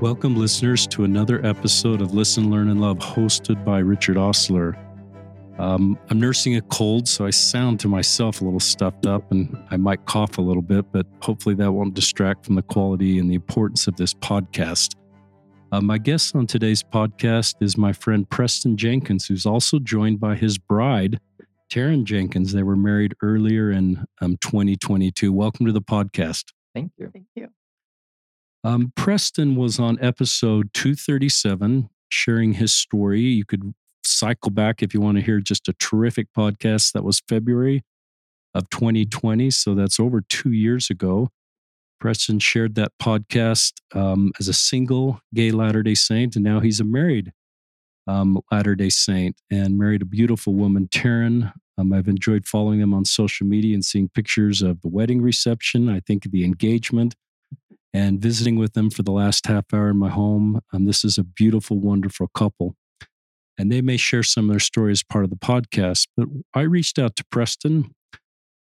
Welcome, listeners, to another episode of Listen, Learn, and Love, hosted by Richard Ostler. Um, I'm nursing a cold, so I sound to myself a little stuffed up and I might cough a little bit, but hopefully that won't distract from the quality and the importance of this podcast. Uh, my guest on today's podcast is my friend Preston Jenkins, who's also joined by his bride, Taryn Jenkins. They were married earlier in um, 2022. Welcome to the podcast. Thank you. Thank you. Um, Preston was on episode 237, sharing his story. You could cycle back if you want to hear just a terrific podcast. That was February of 2020. So that's over two years ago. Preston shared that podcast um, as a single gay Latter day Saint, and now he's a married um, Latter day Saint and married a beautiful woman, Taryn. Um, I've enjoyed following them on social media and seeing pictures of the wedding reception. I think the engagement and visiting with them for the last half hour in my home. Um, this is a beautiful, wonderful couple. And they may share some of their story as part of the podcast. But I reached out to Preston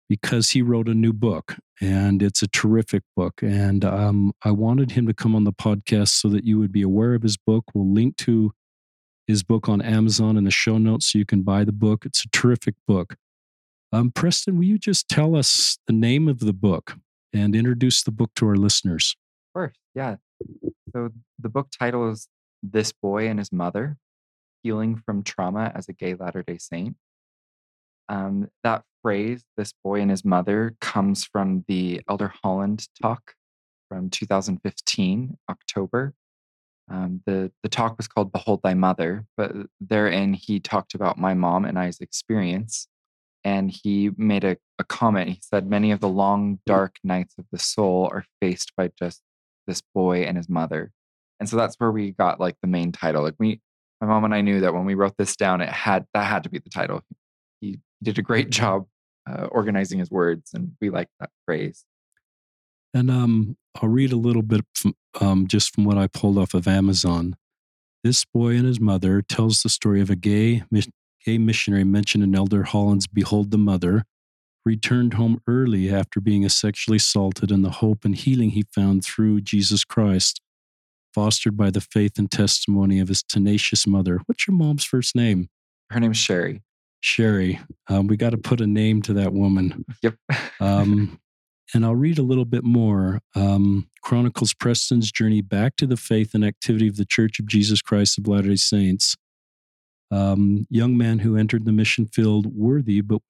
because he wrote a new book and it's a terrific book. And um, I wanted him to come on the podcast so that you would be aware of his book. We'll link to his book on Amazon in the show notes so you can buy the book. It's a terrific book. Um, Preston, will you just tell us the name of the book and introduce the book to our listeners? Of course. Yeah. So the book title is This Boy and His Mother Healing from Trauma as a Gay Latter day Saint. Um, that phrase, this boy and his mother, comes from the Elder Holland talk from 2015, October. Um, the, the talk was called Behold Thy Mother, but therein he talked about my mom and I's experience. And he made a, a comment. He said, Many of the long, dark nights of the soul are faced by just this boy and his mother. And so that's where we got like the main title. Like we, my mom and I knew that when we wrote this down, it had that had to be the title. He did a great job uh, organizing his words, and we like that phrase. And um, I'll read a little bit from, um, just from what I pulled off of Amazon. This boy and his mother tells the story of a gay, gay missionary mentioned in Elder Holland's Behold the Mother, returned home early after being sexually assaulted and the hope and healing he found through Jesus Christ, fostered by the faith and testimony of his tenacious mother. What's your mom's first name? Her name's Sherry. Sherry. Um, we got to put a name to that woman. Yep. um, and I'll read a little bit more. Um, chronicles Preston's journey back to the faith and activity of the Church of Jesus Christ of Latter day Saints. Um, young man who entered the mission field worthy, but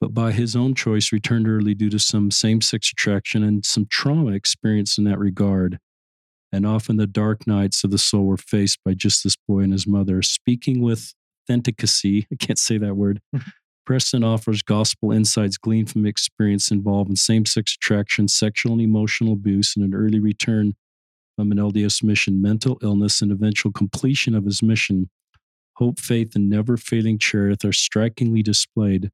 but by his own choice returned early due to some same sex attraction and some trauma experienced in that regard. And often the dark nights of the soul were faced by just this boy and his mother. Speaking with authenticacy, I can't say that word, Preston offers gospel insights gleaned from experience involved in same sex attraction, sexual and emotional abuse, and an early return from an LDS mission, mental illness, and eventual completion of his mission. Hope, faith, and never failing charity are strikingly displayed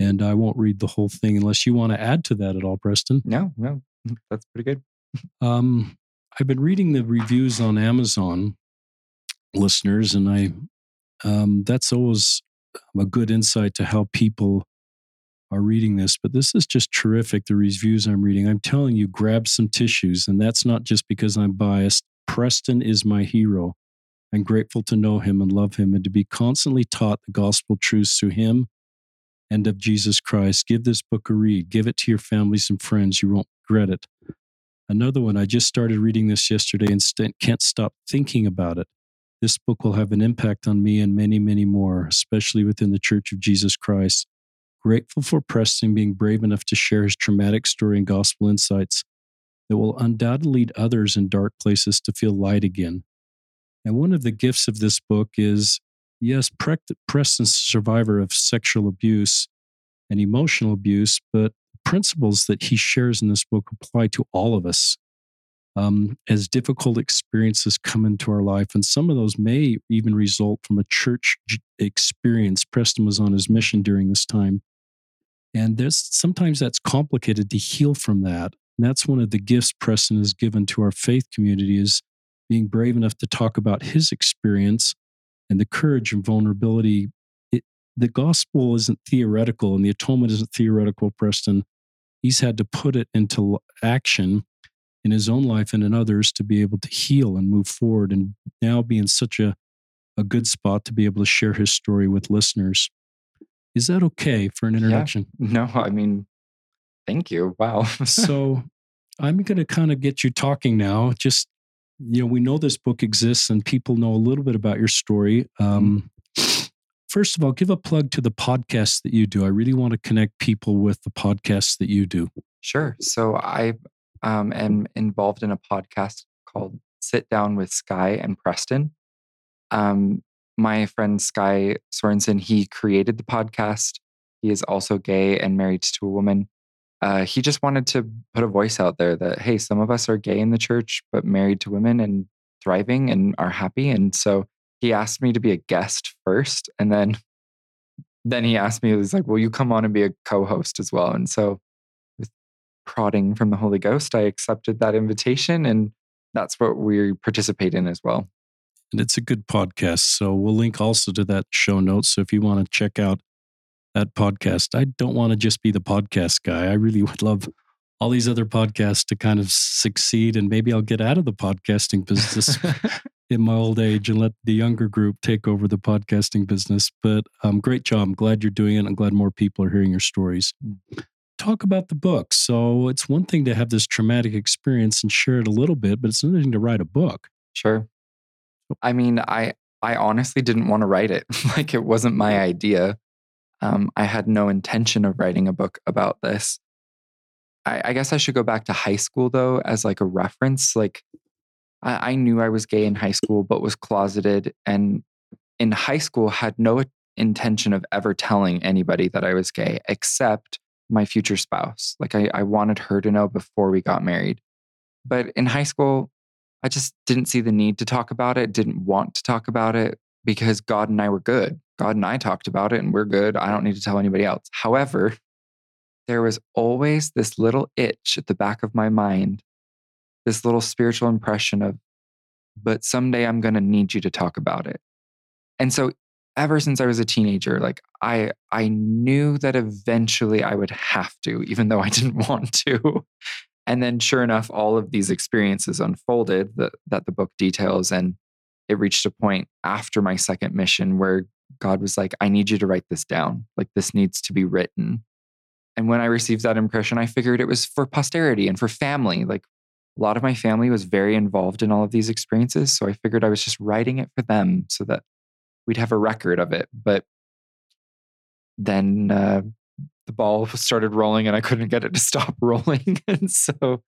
and I won't read the whole thing unless you want to add to that at all, Preston. No, no, that's pretty good. um, I've been reading the reviews on Amazon, listeners, and I um, that's always a good insight to how people are reading this. But this is just terrific. The reviews I'm reading, I'm telling you, grab some tissues, and that's not just because I'm biased. Preston is my hero. I'm grateful to know him and love him and to be constantly taught the gospel truths through him and of Jesus Christ. Give this book a read. Give it to your families and friends. You won't regret it. Another one, I just started reading this yesterday and st- can't stop thinking about it. This book will have an impact on me and many, many more, especially within the Church of Jesus Christ. Grateful for Preston being brave enough to share his traumatic story and gospel insights that will undoubtedly lead others in dark places to feel light again. And one of the gifts of this book is yes, Preston's a survivor of sexual abuse and emotional abuse, but principles that he shares in this book apply to all of us. Um, as difficult experiences come into our life, and some of those may even result from a church experience. Preston was on his mission during this time. And there's sometimes that's complicated to heal from that. And that's one of the gifts Preston has given to our faith community is being brave enough to talk about his experience and the courage and vulnerability. It, the gospel isn't theoretical and the atonement isn't theoretical, Preston. He's had to put it into action in his own life and in others to be able to heal and move forward and now be in such a, a good spot to be able to share his story with listeners. Is that okay for an introduction? Yeah. No, I mean, thank you. Wow. so I'm going to kind of get you talking now. Just, you know, we know this book exists and people know a little bit about your story. Um, first of all, give a plug to the podcast that you do. I really want to connect people with the podcast that you do. Sure. So I um, am involved in a podcast called Sit Down with Sky and Preston. Um, my friend Sky Sorensen, he created the podcast. He is also gay and married to a woman. Uh, he just wanted to put a voice out there that, hey, some of us are gay in the church, but married to women and thriving and are happy. And so he asked me to be a guest first. And then then he asked me, he was like, Will you come on and be a co-host as well? And so with prodding from the Holy Ghost, I accepted that invitation and that's what we participate in as well and it's a good podcast. So we'll link also to that show notes. So if you want to check out that podcast, I don't want to just be the podcast guy. I really would love all these other podcasts to kind of succeed, and maybe I'll get out of the podcasting business in my old age and let the younger group take over the podcasting business. But um, great job. I'm glad you're doing it. I'm glad more people are hearing your stories. Talk about the book. So it's one thing to have this traumatic experience and share it a little bit, but it's another thing to write a book. Sure. I mean, I I honestly didn't want to write it. like it wasn't my idea. Um, I had no intention of writing a book about this. I, I, guess I should go back to high school though, as like a reference. Like I, I knew I was gay in high school, but was closeted, and in high school had no intention of ever telling anybody that I was gay, except my future spouse. Like I, I wanted her to know before we got married. But in high school, I just didn't see the need to talk about it, didn't want to talk about it because God and I were good. God and I talked about it and we're good. I don't need to tell anybody else. However, there was always this little itch at the back of my mind, this little spiritual impression of, but someday I'm going to need you to talk about it. And so ever since I was a teenager, like I I knew that eventually I would have to, even though I didn't want to. And then, sure enough, all of these experiences unfolded that, that the book details. And it reached a point after my second mission where God was like, I need you to write this down. Like, this needs to be written. And when I received that impression, I figured it was for posterity and for family. Like, a lot of my family was very involved in all of these experiences. So I figured I was just writing it for them so that we'd have a record of it. But then uh, the ball started rolling and I couldn't get it to stop rolling. and so,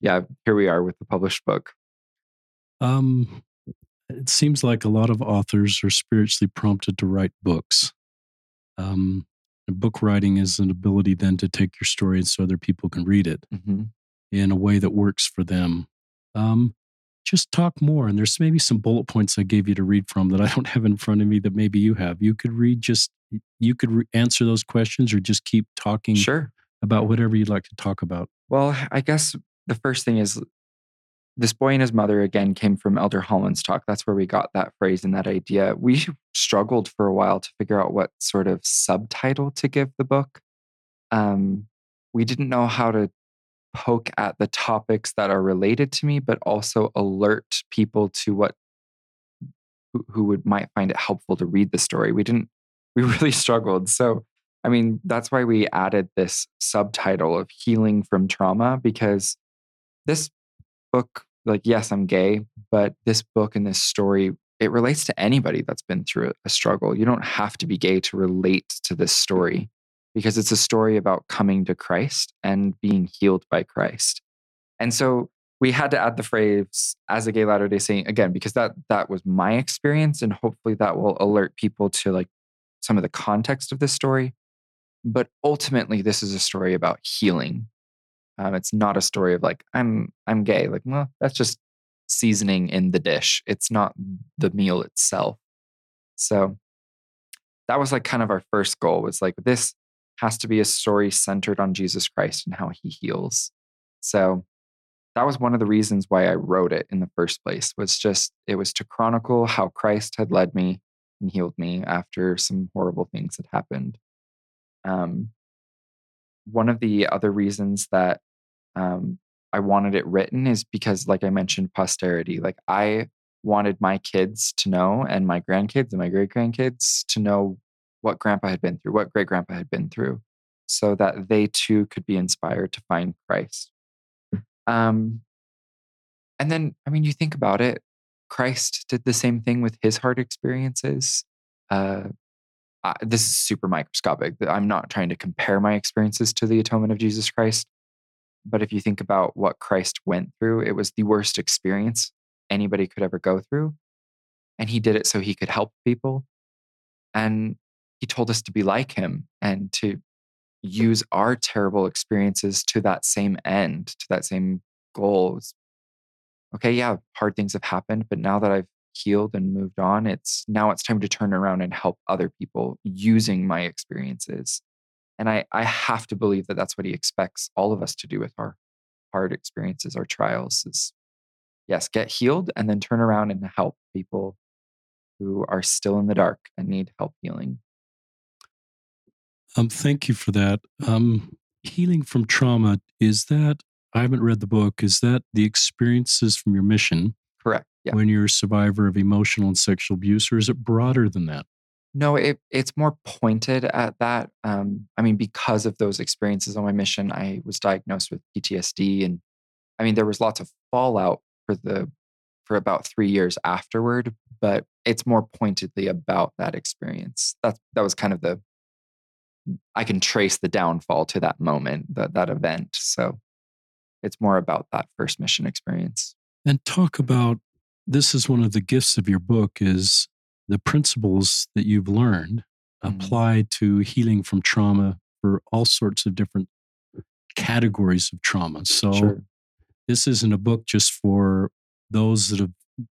yeah, here we are with the published book. Um, it seems like a lot of authors are spiritually prompted to write books. Um, book writing is an ability then to take your story and so other people can read it mm-hmm. in a way that works for them. Um, just talk more. And there's maybe some bullet points I gave you to read from that I don't have in front of me that maybe you have. You could read just, you could re- answer those questions or just keep talking sure. about whatever you'd like to talk about. Well, I guess the first thing is this boy and his mother again came from Elder Holland's talk. That's where we got that phrase and that idea. We struggled for a while to figure out what sort of subtitle to give the book. Um, we didn't know how to poke at the topics that are related to me, but also alert people to what who, who would might find it helpful to read the story. We didn't. We really struggled. So, I mean, that's why we added this subtitle of healing from trauma because this book, like, yes, I'm gay, but this book and this story it relates to anybody that's been through a struggle. You don't have to be gay to relate to this story because it's a story about coming to Christ and being healed by Christ. And so we had to add the phrase as a gay Latter day Saint again, because that that was my experience. And hopefully that will alert people to like some of the context of this story. But ultimately, this is a story about healing. Um, it's not a story of like, I'm I'm gay. Like, well, that's just seasoning in the dish. It's not the meal itself. So that was like kind of our first goal was like this has to be a story centered on Jesus Christ and how he heals. So that was one of the reasons why I wrote it in the first place was just it was to chronicle how Christ had led me and healed me after some horrible things had happened. Um, one of the other reasons that um, I wanted it written is because, like I mentioned, posterity. Like I wanted my kids to know, and my grandkids and my great grandkids to know what grandpa had been through, what great grandpa had been through, so that they too could be inspired to find Christ. Um, and then, I mean, you think about it, Christ did the same thing with his hard experiences. Uh, uh, this is super microscopic. I'm not trying to compare my experiences to the atonement of Jesus Christ. But if you think about what Christ went through, it was the worst experience anybody could ever go through. And he did it so he could help people. And he told us to be like him and to use our terrible experiences to that same end, to that same goal. Okay, yeah, hard things have happened, but now that I've healed and moved on, it's now it's time to turn around and help other people using my experiences. And I, I have to believe that that's what he expects all of us to do with our hard experiences, our trials is yes, get healed and then turn around and help people who are still in the dark and need help healing. Um, thank you for that. Um, healing from trauma is that I haven't read the book. Is that the experiences from your mission? Correct. Yeah. When you're a survivor of emotional and sexual abuse, or is it broader than that? No, it, it's more pointed at that. Um, I mean, because of those experiences on my mission, I was diagnosed with PTSD, and I mean, there was lots of fallout for the for about three years afterward. But it's more pointedly about that experience. That that was kind of the I can trace the downfall to that moment, that that event. So it's more about that first mission experience. And talk about this is one of the gifts of your book is the principles that you've learned mm-hmm. to healing from trauma for all sorts of different categories of trauma. So sure. this isn't a book just for those that have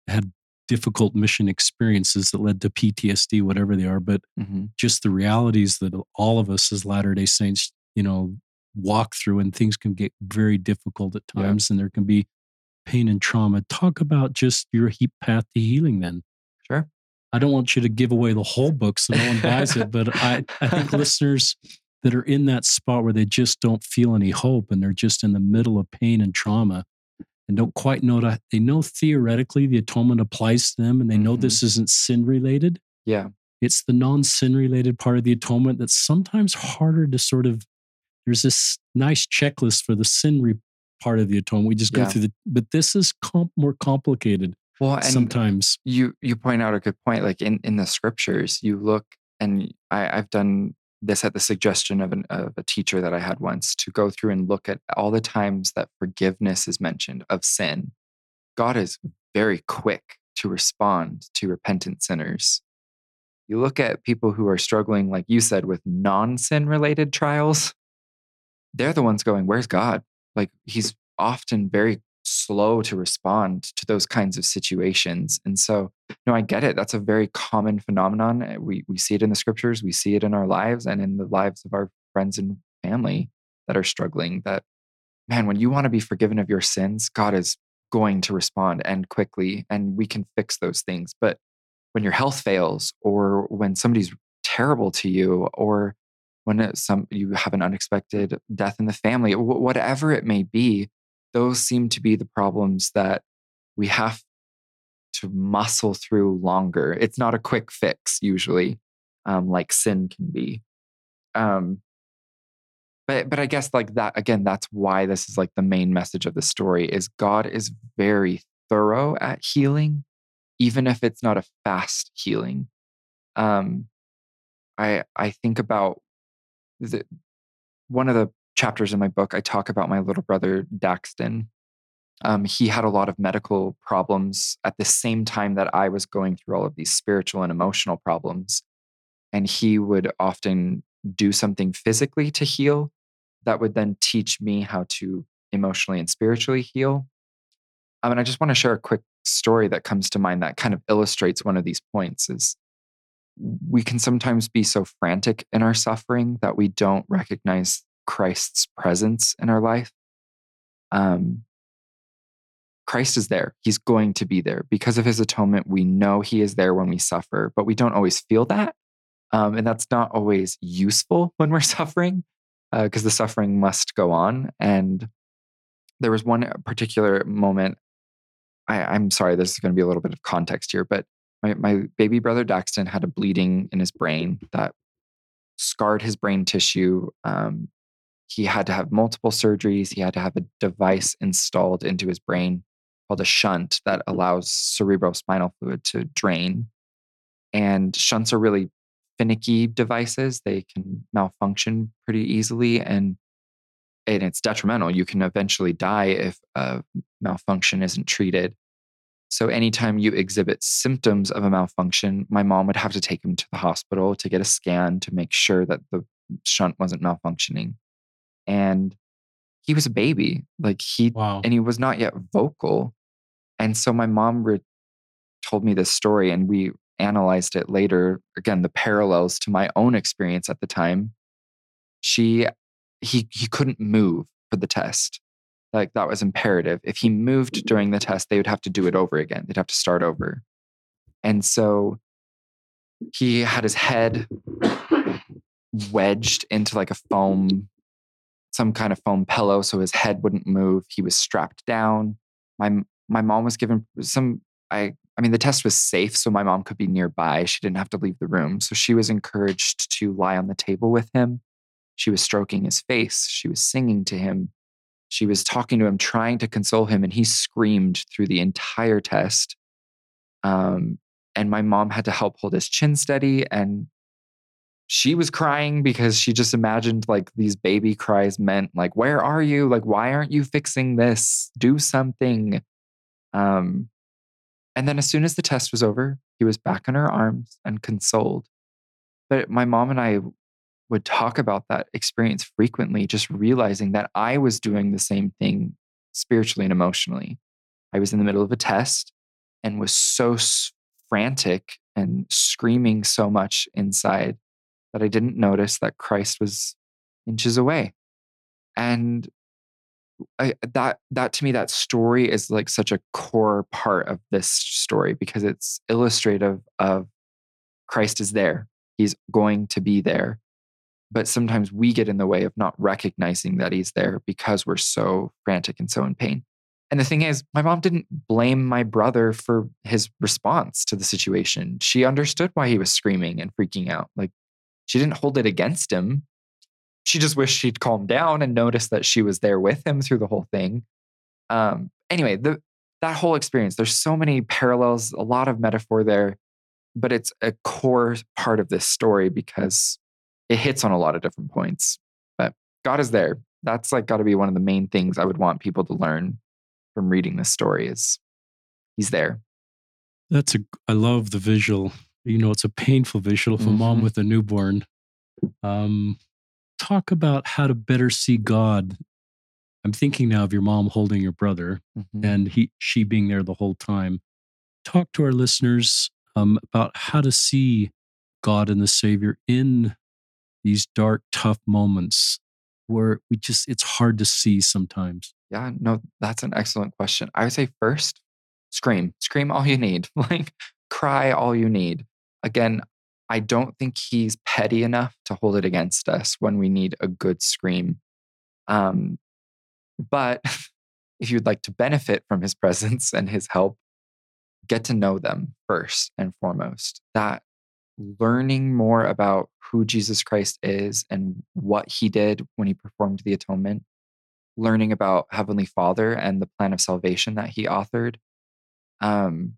had difficult mission experiences that led to PTSD, whatever they are, but mm-hmm. just the realities that all of us as Latter day Saints, you know, walk through and things can get very difficult at times yeah. and there can be pain and trauma. Talk about just your heap path to healing then. Sure. I don't want you to give away the whole book so no one buys it, but I, I think listeners that are in that spot where they just don't feel any hope and they're just in the middle of pain and trauma and don't quite know that they know theoretically the atonement applies to them and they know mm-hmm. this isn't sin related. Yeah. It's the non sin related part of the atonement that's sometimes harder to sort of, there's this nice checklist for the sin re- part of the atonement. We just go yeah. through the, but this is comp- more complicated. Well, sometimes you you point out a good point. Like in in the scriptures, you look, and I, I've done this at the suggestion of, an, of a teacher that I had once to go through and look at all the times that forgiveness is mentioned of sin. God is very quick to respond to repentant sinners. You look at people who are struggling, like you said, with non sin related trials, they're the ones going, Where's God? Like he's often very slow to respond to those kinds of situations. And so, no, I get it. That's a very common phenomenon. Eh, we, we see it in the scriptures, we see it in our lives and in the lives of our friends and family that are struggling. That, man, when you want to be forgiven of your sins, God is going to respond and quickly, and we can fix those things. But when your health fails, or when somebody's terrible to you, or when some you have an unexpected death in the family, whatever it may be, those seem to be the problems that we have to muscle through longer. It's not a quick fix usually, um, like sin can be. Um, but but I guess like that again, that's why this is like the main message of the story is God is very thorough at healing, even if it's not a fast healing. Um, I I think about the one of the chapters in my book, I talk about my little brother, Daxton. Um, he had a lot of medical problems at the same time that I was going through all of these spiritual and emotional problems. And he would often do something physically to heal that would then teach me how to emotionally and spiritually heal. I mean, I just want to share a quick story that comes to mind that kind of illustrates one of these points is we can sometimes be so frantic in our suffering that we don't recognize Christ's presence in our life. Um, Christ is there. He's going to be there. Because of his atonement, we know he is there when we suffer, but we don't always feel that. Um, and that's not always useful when we're suffering because uh, the suffering must go on. And there was one particular moment. I, I'm sorry, this is going to be a little bit of context here, but my, my baby brother Daxton had a bleeding in his brain that scarred his brain tissue. Um, he had to have multiple surgeries. He had to have a device installed into his brain called a shunt that allows cerebrospinal fluid to drain. And shunts are really finicky devices. They can malfunction pretty easily and and it's detrimental. You can eventually die if a malfunction isn't treated. So anytime you exhibit symptoms of a malfunction, my mom would have to take him to the hospital to get a scan to make sure that the shunt wasn't malfunctioning. And he was a baby, like he Wow. and he was not yet vocal. And so my mom re- told me this story and we analyzed it later. Again, the parallels to my own experience at the time. She he he couldn't move for the test. Like that was imperative. If he moved during the test, they would have to do it over again. They'd have to start over. And so he had his head wedged into like a foam some kind of foam pillow so his head wouldn't move. He was strapped down. My my mom was given some I I mean the test was safe so my mom could be nearby. She didn't have to leave the room. So she was encouraged to lie on the table with him. She was stroking his face. She was singing to him. She was talking to him trying to console him and he screamed through the entire test. Um and my mom had to help hold his chin steady and she was crying because she just imagined like these baby cries meant like where are you? Like why aren't you fixing this? Do something. Um and then as soon as the test was over he was back in her arms and consoled. But my mom and i would talk about that experience frequently just realizing that i was doing the same thing spiritually and emotionally. I was in the middle of a test and was so frantic and screaming so much inside that I didn't notice that Christ was inches away. And I, that that to me that story is like such a core part of this story because it's illustrative of Christ is there. He's going to be there. But sometimes we get in the way of not recognizing that he's there because we're so frantic and so in pain. And the thing is, my mom didn't blame my brother for his response to the situation. She understood why he was screaming and freaking out. Like she didn't hold it against him. She just wished she'd calmed down and noticed that she was there with him through the whole thing. Um, anyway, the, that whole experience, there's so many parallels, a lot of metaphor there, but it's a core part of this story because it hits on a lot of different points. But God is there. That's like got to be one of the main things I would want people to learn from reading this story is he's there. That's a I love the visual. You know, it's a painful visual of a mom with a newborn. Um, talk about how to better see God. I'm thinking now of your mom holding your brother Mhm. and he she being there the whole time. Talk to our listeners um, about how to see God and the Savior in these dark, tough moments where we just it's hard to see sometimes. Yeah, no, that's an excellent question. I would say first, scream. Scream all you need. Like cry all you need. Again, I don't think he's petty enough to hold it against us when we need a good scream. Um, but if you'd like to benefit from his presence and his help, get to know them first and foremost. That learning more about who Jesus Christ is and what he did when he performed the atonement learning about Heavenly Father and the plan of salvation that he authored, um,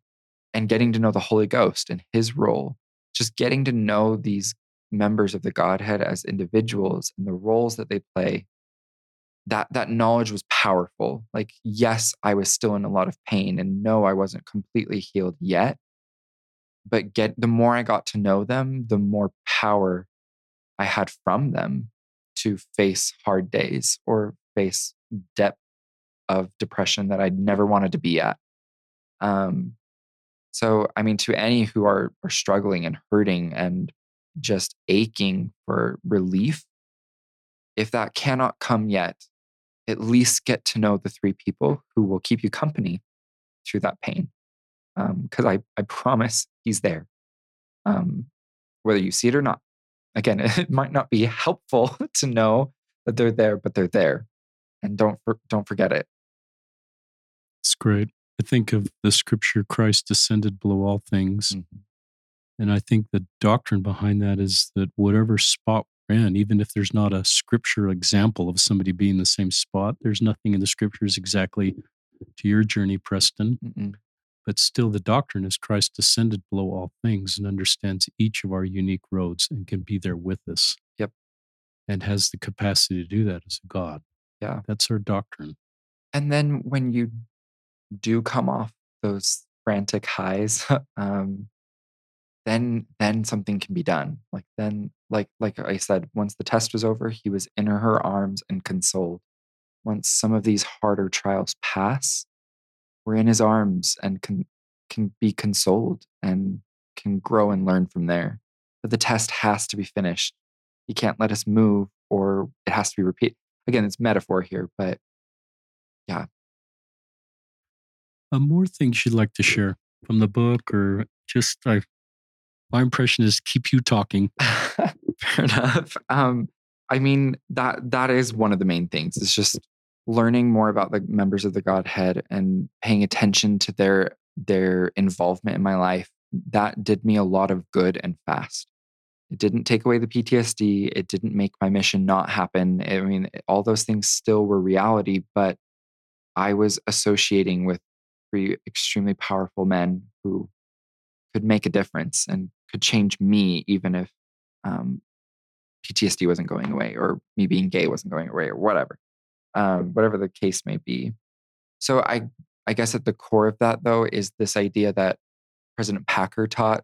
and getting to know the Holy Ghost and his role, just getting to know these members of the Godhead as individuals and the roles that they play. That that knowledge was powerful. Like, yes, I was still in a lot of pain, and no, I wasn't completely healed yet. But get the more I got to know them, the more power I had from them to face hard days or face depth of depression that I'd never wanted to be at. Um, so, I mean, to any who are, are struggling and hurting and just aching for relief, if that cannot come yet, at least get to know the three people who will keep you company through that pain. Because I, I promise he's there, um, whether you see it or not. Again, it might not be helpful to know that they're there, but they're there, and don't for, don't forget it. It's great. I think of the scripture Christ descended below all things. Mhm. And I think the doctrine behind that is that whatever spot we're in, even if there's not a scripture example of somebody being the same spot, there's nothing in the scriptures exactly to your journey, Preston. Mm-mm. But still, the doctrine is Christ descended below all things and understands each of our unique roads and can be there with us. Yep. And has the capacity to do that as a God. Yeah. That's our doctrine. And then when you do come off those frantic highs, um, then then something can be done. Like then, like like I said, once the test was over, he was in her arms and consoled. Once some of these harder trials pass, we're in his arms and can can be consoled and can grow and learn from there. But the test has to be finished. He can't let us move, or it has to be repeated. Again, it's metaphor here, but Uh, more things you'd like to share from the book, or just I, my impression is keep you talking. Fair enough. Um, I mean that that is one of the main things. It's just learning more about the members of the Godhead and paying attention to their their involvement in my life. That did me a lot of good and fast. It didn't take away the PTSD. It didn't make my mission not happen. I mean, all those things still were reality, but I was associating with three extremely powerful men who could make a difference and could change me, even if um, PTSD wasn't going away or me being gay wasn't going away or whatever, um, whatever the case may be. So I, I guess at the core of that though is this idea that President Packer taught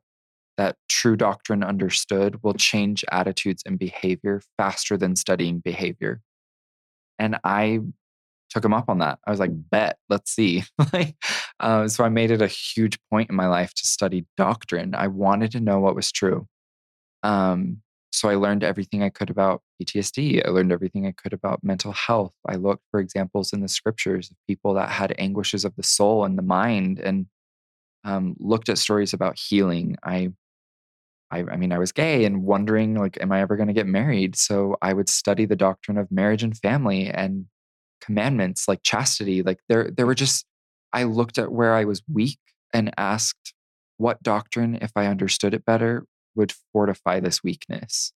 that true doctrine understood will change attitudes and behavior faster than studying behavior. And I took him up on that. I was like, bet, let's see. like, uh, so I made it a huge point in my life to study doctrine. I wanted to know what was true. Um, so I learned everything I could about PTSD. I learned everything I could about mental health. I looked for examples in the scriptures of people that had anguishes of the soul and the mind, and um, looked at stories about healing. I, I, I mean, I was gay and wondering, like, am I ever going to get married? So I would study the doctrine of marriage and family and commandments, like chastity. Like there, there were just. I looked at where I was weak and asked, what doctrine, if I understood it better, would fortify this weakness.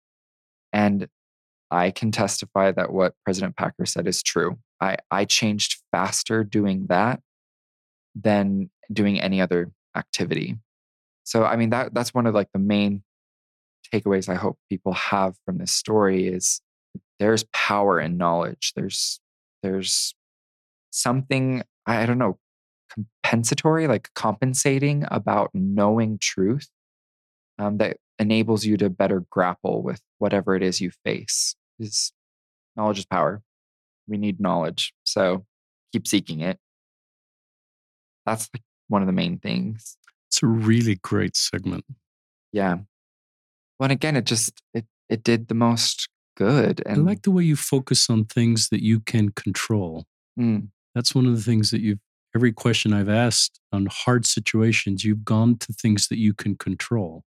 And I can testify that what President Packer said is true. I, I changed faster doing that than doing any other activity. So I mean that that's one of like the main takeaways I hope people have from this story is there's power in knowledge. There's there's something I don't know compensatory like compensating about knowing truth um, that enables you to better grapple with whatever it is you face. Is knowledge is power. We need knowledge, so keep seeking it. That's like one of the main things. It's a really great segment. Yeah. Well, and again, it just it it did the most good. I And like the way you focus on things that you can control. Mm, That's one of the things that you've, every question I've asked on hard situations, you've gone to things that you can control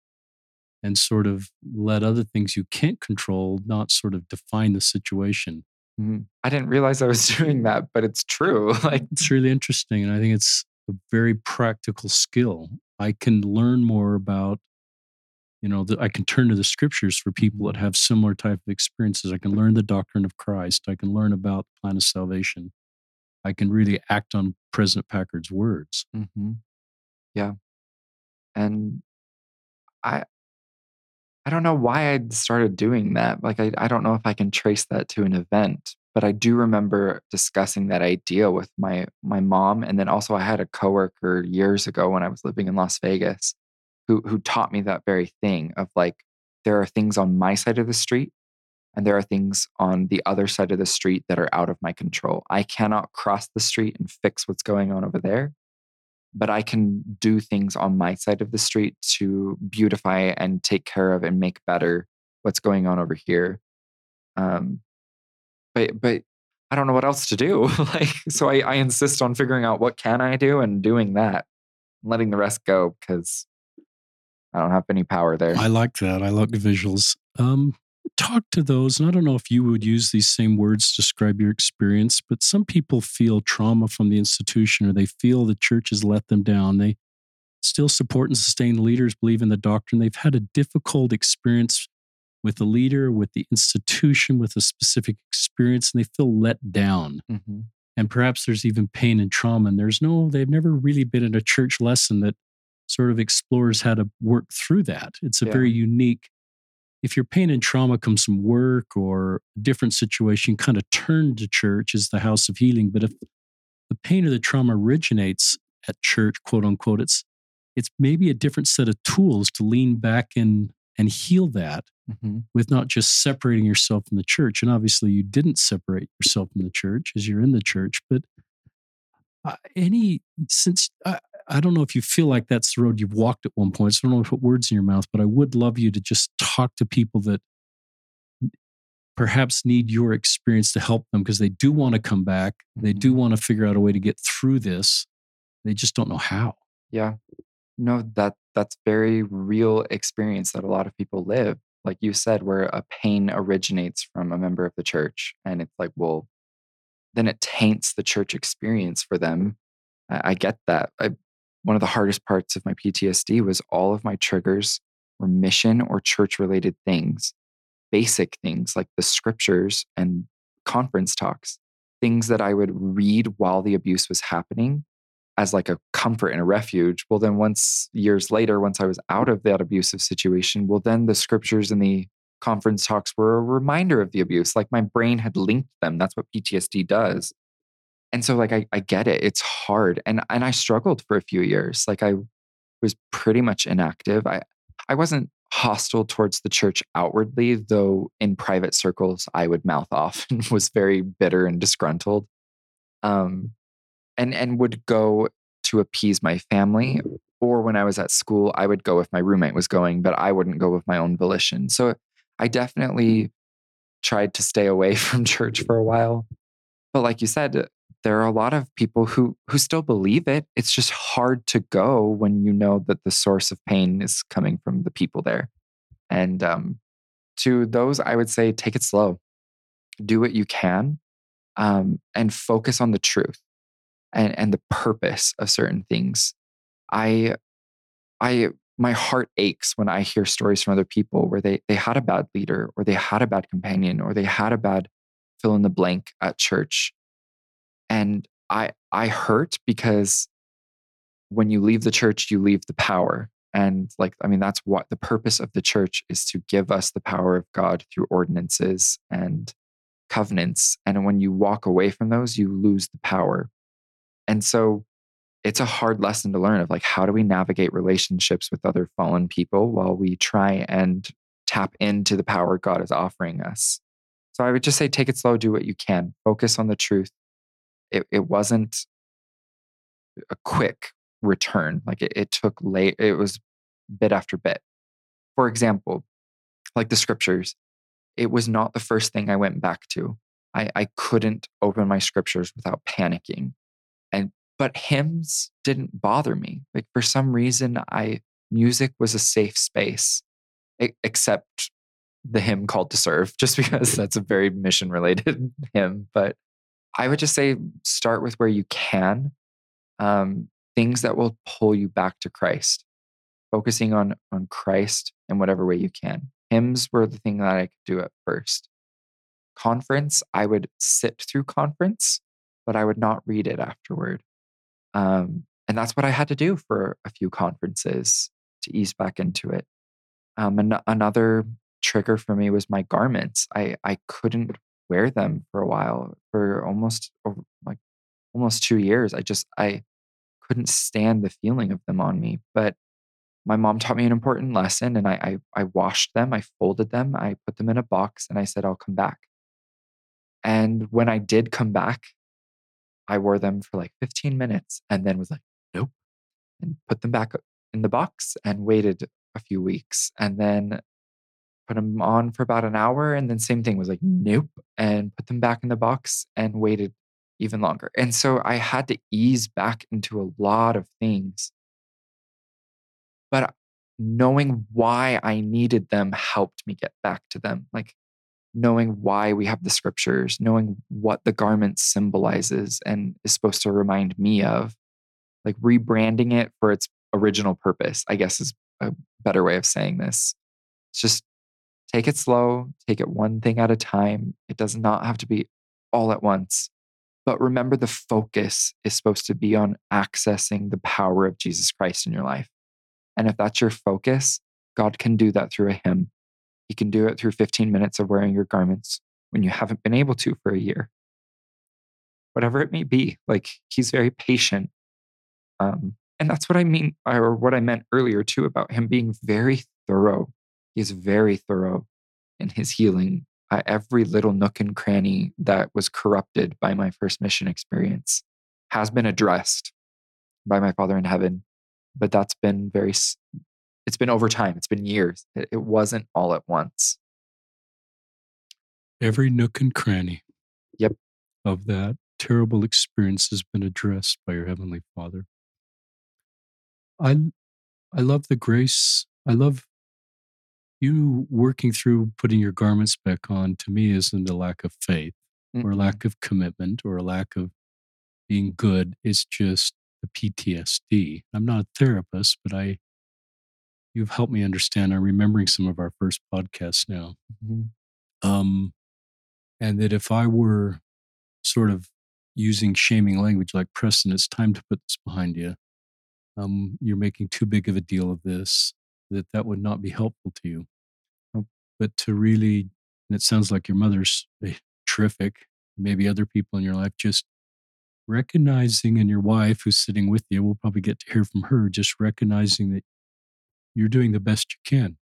and sort of let other things you can't control not sort of define the situation. mhm. I didn't realize I was doing that, but it's true. Like, It's really interesting. And I think it's a very practical skill. I can learn more about, you know, the, I can turn to the scriptures for people that have similar type of experiences. I can learn the doctrine of Christ. I can learn about the plan of salvation. I can really act on President Packer's words. hmm yeah. And I I don't know why I started doing that. Like I, I don't know if I can trace that to an event, but I do remember discussing that idea with my my mom. And then also I had a coworker years ago when I was living in Las Vegas who who taught me that very thing of like there are things on my side of the street and there are things on the other side of the street that are out of my control. I cannot cross the street and fix what's going on over there but I can do things on my side of the street to beautify and take care of and make better what's going on over here. Um, but but I don't know what else to do. like so, I, I insist on figuring out what can I do and doing that, letting the rest go because I don't have any power there. I like that. I like the visuals. Um, talk to those, and I don't know if you would use these same words to describe your experience, but some people feel trauma from the institution or they feel the church has let them down. They still support and sustain leaders, believe in the doctrine. They've had a difficult experience with the leader, with the institution, with a specific experience, and they feel let down. Mm-hmm. And perhaps there's even pain and trauma. And there's no, they've never really been in a church lesson that sort of explores how to work through that. It's a yeah. very unique if your pain and trauma comes from work or a different situation, kind of turn to church as the house of healing. But if the pain or the trauma originates at church, quote unquote, it's it's maybe a different set of tools to lean back in and heal that mm-hmm. with not just separating yourself from the church. And obviously, you didn't separate yourself from the church as you're in the church, but uh, any since uh, I don't know if you feel like that's the road you've walked at one point. So I don't know if put words in your mouth, but I would love you to just talk to people that perhaps need your experience to help them because they do want to come back. They do mm-hmm. want to figure out a way to get through this. They just don't know how. Yeah. No, that that's very real experience that a lot of people live. Like you said, where a pain originates from a member of the church. And it's like, well, then it taints the church experience for them. I, I get that. I one of the hardest parts of my PTSD was all of my triggers were mission or church related things, basic things like the scriptures and conference talks, things that I would read while the abuse was happening as like a comfort and a refuge. Well, then once years later, once I was out of that abusive situation, well, then the scriptures and the conference talks were a reminder of the abuse. Like my brain had linked them. That's what PTSD does and so like I, I get it it's hard and and i struggled for a few years like i was pretty much inactive i i wasn't hostile towards the church outwardly though in private circles i would mouth off and was very bitter and disgruntled um and and would go to appease my family or when i was at school i would go if my roommate was going but i wouldn't go with my own volition so i definitely tried to stay away from church for a while but like you said there are a lot of people who who still believe it. It's just hard to go when you know that the source of pain is coming from the people there. And um, to those i would say take it slow. Do what you can um, and focus on the truth and and the purpose of certain things. I i my heart aches when i hear stories from other people where they they had a bad leader or they had a bad companion or they had a bad fill in the blank at church and i i hurt because when you leave the church you leave the power and like i mean that's what the purpose of the church is to give us the power of god through ordinances and covenants and when you walk away from those you lose the power. And so it's a hard lesson to learn of like how do we navigate relationships with other fallen people while we try and tap into the power god is offering us? So i would just say take it slow do what you can. Focus on the truth it, it wasn't a quick return. Like it, it took late, it was bit after bit. For example, like the scriptures, it was not the first thing I went back to. I, I couldn't open my scriptures without panicking. And but hymns didn't bother me. Like for some reason, I music was a safe space, except the hymn called to serve, just because that's a very mission related hymn. But I would just say start with where you can, um, things that will pull you back to Christ, focusing on on Christ in whatever way you can. Hymns were the thing that I could do at first. Conference, I would sit through conference, but I would not read it afterward. Um, and that's what I had to do for a few conferences to ease back into it. Um, an- another trigger for me was my garments. I I couldn't wear them for a while for almost like almost two years. I just I couldn't stand the feeling of them on me. But my mom taught me an important lesson and I, I, I washed them, I folded them, I put them in a box and I said, I'll come back. And when I did come back, I wore them for like 15 minutes and then was like, nope, and put them back uh, in the box and waited a few weeks. And then put them on for about an hour and then same thing was like nope and put them back in the box and waited even longer and so i had to ease back into a lot of things but knowing why i needed them helped me get back to them like knowing why we have the scriptures, knowing what the garment symbolizes and is supposed to remind me of, like rebranding it for its original purpose, I guess is a better way of saying this. It's just take it slow, take it one thing at a time. It does not have to be all at once. But remember, the focus is supposed to be on accessing the power of Jesus Christ in your life. And if that's your focus, God can do that through a hymn. He can do it through 15 minutes of wearing your garments when you haven't been able to for a year. Whatever it may be, like he's very patient. Um, and that's what I mean, or what I meant earlier too about him being very thorough. He's very thorough in his healing. Uh, every little nook and cranny that was corrupted by my first mission experience has been addressed by my Father in heaven. But that's been very it's been over time. It's been years. It, it wasn't all at once. Every nook and cranny. Yep. Of that terrible experience has been addressed by your heavenly Father. I I love the grace. I love you working through putting your garments back on to me isn't a lack of faith mm or a lack of commitment or a lack of being good. It's just the PTSD. I'm not a therapist, but I you've helped me understand. I'm remembering some of our first podcasts now. Mm-hmm. Um, and that if I were sort of using shaming language like Preston, it's time to put this behind you. Um, you're making too big of a deal of this. That that would not be helpful to you. But to really, and it sounds like your mother's eh, terrific. Maybe other people in your life just recognizing, and your wife who's sitting with you, we'll probably get to hear from her. Just recognizing that you're doing the best you can.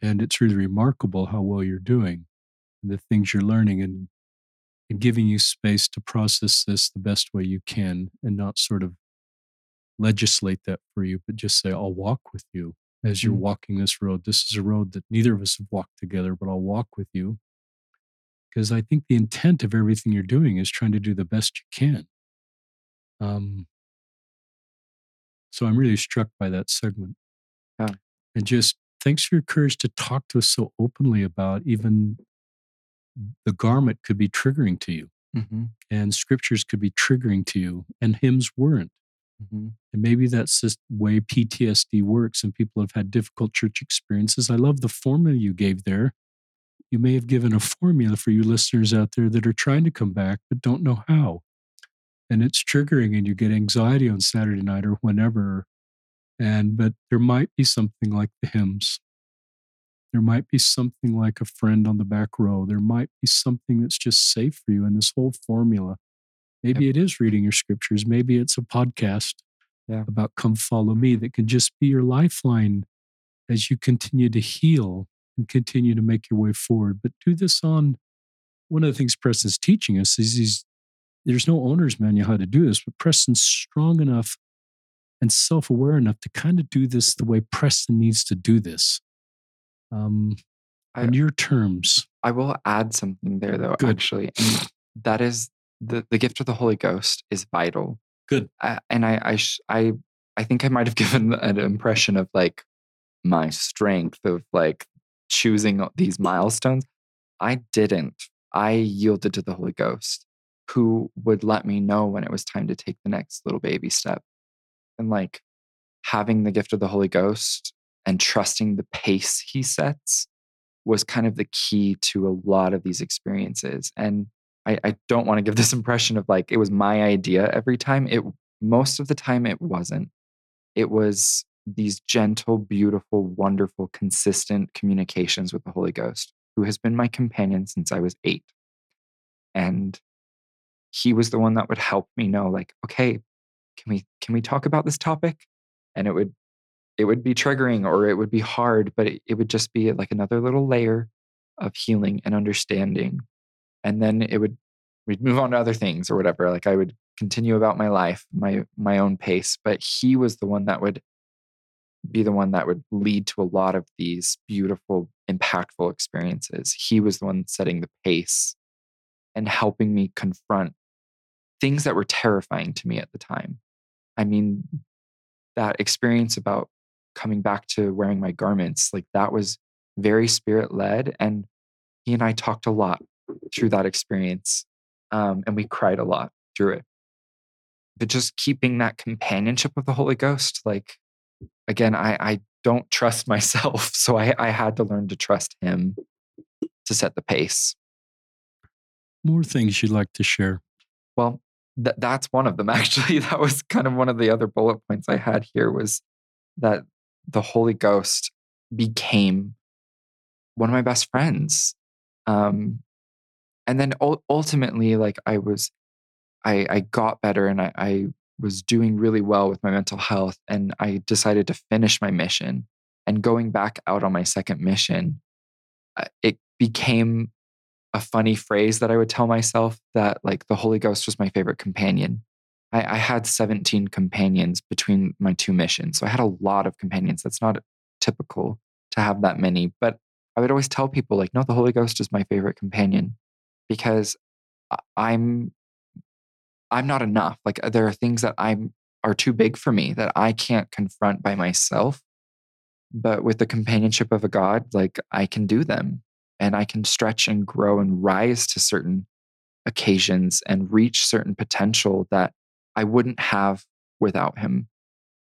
And it's really remarkable how well you're doing and the things you're learning and, and giving you space to process this the best way you can and not sort of legislate that for you, but just say, I'll walk with you as you're mm-hmm. walking this road. This is a road that neither of us have walked together, but I'll walk with you. Because I think the intent of everything you're doing is trying to do the best you can. Um, so I'm really struck by that segment. Yeah. And just thanks for your courage to talk to us so openly about even the garment could be triggering to you, mm-hmm. and scriptures could be triggering to you, and hymns weren't. Mm-hmm. And maybe that's just the way PTSD works, and people have had difficult church experiences. I love the formula you gave there. You may have given a formula for you listeners out there that are trying to come back but don't know how and it's triggering and you get anxiety on Saturday night or whenever. And, but there might be something like the hymns. There might be something like a friend on the back row. There might be something that's just safe for you in this whole formula. Maybe yep. it is reading your scriptures. Maybe it's a podcast yeah. about come follow me that can just be your lifeline as you continue to heal and continue to make your way forward. But do this on one of the things Preston's teaching us is he's there's no owner's manual how to do this, but Preston's strong enough and self aware enough to kind of do this the way Preston needs to do this. Um, I, on your terms. I will add something there, though, Good. actually. That is the, the gift of the Holy Ghost is vital. Good. Uh, and I, I, sh- I, I think I might have given an impression of like my strength of like choosing these milestones. I didn't. I yielded to the Holy Ghost who would let me know when it was time to take the next little baby step. And like having the gift of the Holy Ghost and trusting the pace he sets was kind of the key to a lot of these experiences. And I, I don't want to give this impression of like it was my idea every time. It most of the time it wasn't. It was these gentle, beautiful, wonderful, consistent communications with the Holy Ghost, who has been my companion since I was eight. And he was the one that would help me know like okay can we can we talk about this topic and it would it would be triggering or it would be hard but it, it would just be like another little layer of healing and understanding and then it would we'd move on to other things or whatever like i would continue about my life my my own pace but he was the one that would be the one that would lead to a lot of these beautiful impactful experiences he was the one setting the pace and helping me confront things that were terrifying to me at the time. I mean, that experience about coming back to wearing my garments, like that was very spirit led. And he and I talked a lot through that experience. Um, and we cried a lot through it. But just keeping that companionship of the Holy Ghost, like, again, I, I don't trust myself. So I, I had to learn to trust him to set the pace. More things you'd like to share? Well, th- that's one of them, actually. That was kind of one of the other bullet points I had here was that the Holy Ghost became one of my best friends. Um, and then ultimately, like I was, I, I got better and I, I was doing really well with my mental health. And I decided to finish my mission. And going back out on my second mission, uh, it became a funny phrase that I would tell myself that like the Holy Ghost was my favorite companion. I, I, had 17 companions between my two missions. So I had a lot of companions. That's not typical to have that many. But I would always tell people, like, no, the Holy Ghost is my favorite companion because I'm I'm not enough. Like there are things that I'm are too big for me that I can't confront by myself. But with the companionship of a God, like I can do them and I can stretch and grow and rise to certain occasions and reach certain potential that I wouldn't have without him.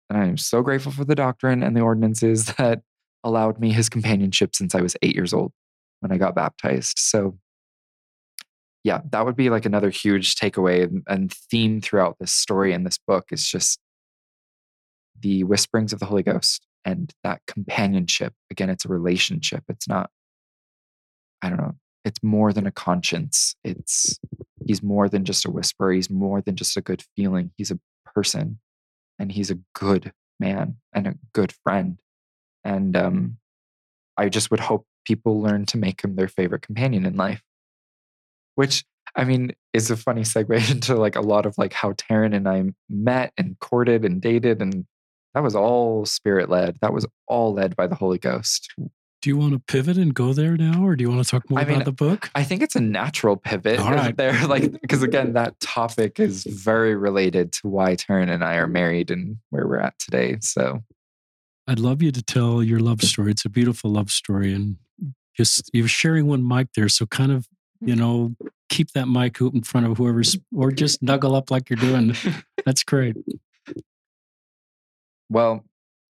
And I'm so grateful for the doctrine and the ordinances that allowed me his companionship since I was eight years old when I got baptized. So, yeah, that would be like another huge takeaway and theme throughout this story and this book is just the whisperings of the Holy Ghost and that companionship. Again, it's a relationship. It's not I don't know, it's more than a conscience. It's he's more than just a whisper. He's more than just a good feeling. He's a person and he's a good man and a good friend. And um, I just would hope people learn to make him their favorite companion in life. Which I mean is a funny segue into like a lot of like how Taryn and I met and courted and dated and that was all spirit led. That was all led by the Holy Ghost do you want to pivot and go there now, or do you want to talk more I mean, about the book? I think it's a natural pivot. All right. There, like, because again, that topic is very related to why Taryn and I are married and where we're at today. So, I'd love you to tell your love story. It's a beautiful love story, and just you're sharing one mic there, so kind of you know keep that mic in front of whoever's, or just snuggle up like you're doing. That's great. Well,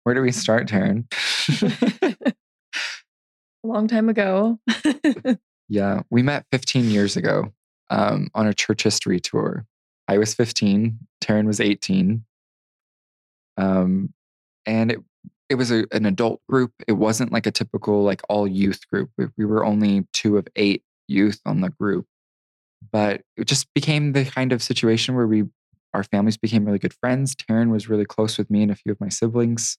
where do we start, Taryn? a long time ago. yeah, we met 15 years ago um, on a church history tour. I was 15, Taryn was 18. Um, and it, it was a, an adult group. It wasn't like a typical, like all youth group. We, we were only two of eight youth on the group. But it just became the kind of situation where we, our families became really good friends. Taryn was really close with me and a few of my siblings.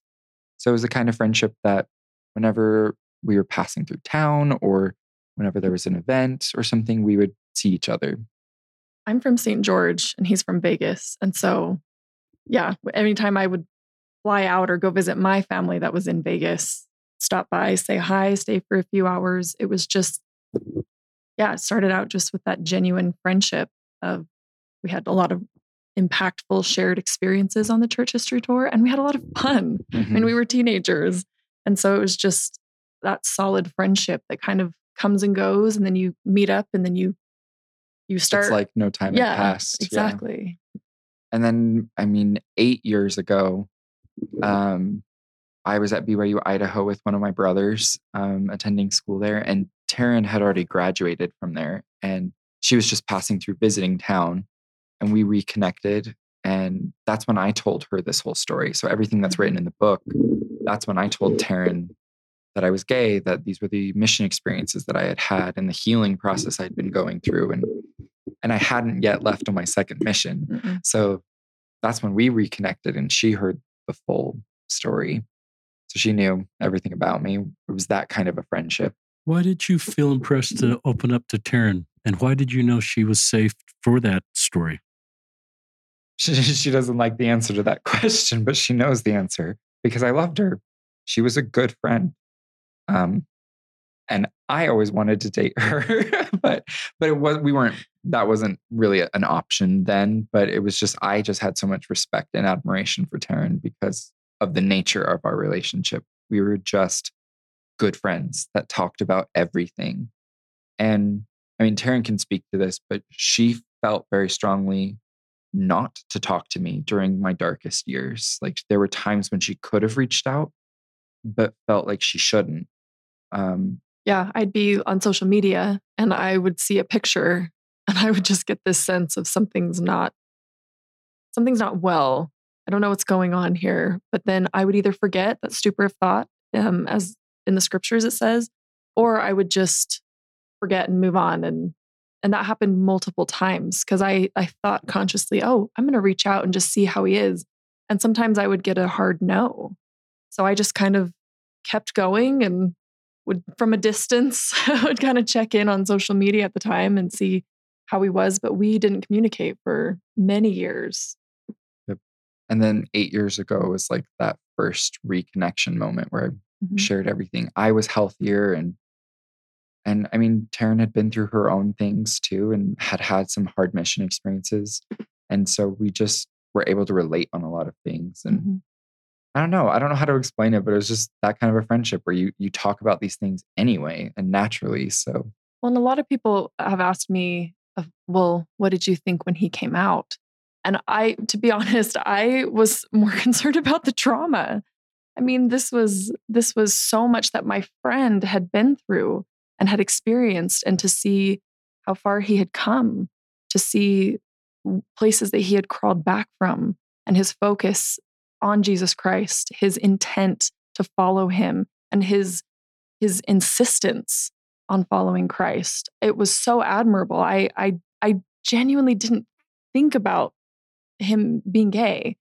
So it was a kind of friendship that whenever we were passing through town or whenever there was an event or something, we would see each other. I'm from St. George and he's from Vegas. And so, yeah, anytime I would fly out or go visit my family that was in Vegas, stop by, say hi, stay for a few hours, it was just, yeah, it started out just with that genuine friendship of we had a lot of impactful shared experiences on the church history tour and we had a lot of fun mm-hmm. when we were teenagers. And so it was just that solid friendship that kind of comes and goes and then you meet up and then you you start it's like no time yeah, had passed exactly yeah. and then i mean eight years ago um i was at byu idaho with one of my brothers um attending school there and taryn had already graduated from there and she was just passing through visiting town and we reconnected and that's when i told her this whole story so everything that's written in the book that's when i told taryn that I was gay, that these were the mission experiences that I had had and the healing process I'd been going through. And and I hadn't yet left on my second mission. Mm-hmm. So that's when we reconnected and she heard the full story. So she knew everything about me. It was that kind of a friendship. Why did you feel impressed to open up to Taryn? And why did you know she was safe for that story? She, she doesn't like the answer to that question, but she knows the answer because I loved her. She was a good friend. Um, and I always wanted to date her, but but it was we weren't that wasn't really an option then. But it was just I just had so much respect and admiration for Taryn because of the nature of our relationship. We were just good friends that talked about everything. And I mean, Taryn can speak to this, but she felt very strongly not to talk to me during my darkest years. Like there were times when she could have reached out, but felt like she shouldn't. Um, yeah, I'd be on social media and I would see a picture and I would just get this sense of something's not something's not well. I don't know what's going on here. But then I would either forget that stupor of thought, um, as in the scriptures it says, or I would just forget and move on. And and that happened multiple times because I I thought consciously, oh, I'm gonna reach out and just see how he is. And sometimes I would get a hard no. So I just kind of kept going and would from a distance would kind of check in on social media at the time and see how he was, but we didn't communicate for many years. Yep. And then eight years ago was like that first reconnection moment where mm-hmm. shared everything. I was healthier and and I mean, Taryn had been through her own things too and had had some hard mission experiences. And so we just were able to relate on a lot of things. And mm-hmm. I don't know. I don't know how to explain it, but it was just that kind of a friendship where you you talk about these things anyway and naturally. So well, and a lot of people have asked me well, what did you think when he came out? And I, to be honest, I was more concerned about the trauma. I mean, this was this was so much that my friend had been through and had experienced, and to see how far he had come, to see places that he had crawled back from, and his focus on Jesus Christ, his intent to follow him, and his his insistence on following Christ. It was so admirable. I I I genuinely didn't think about him being gay.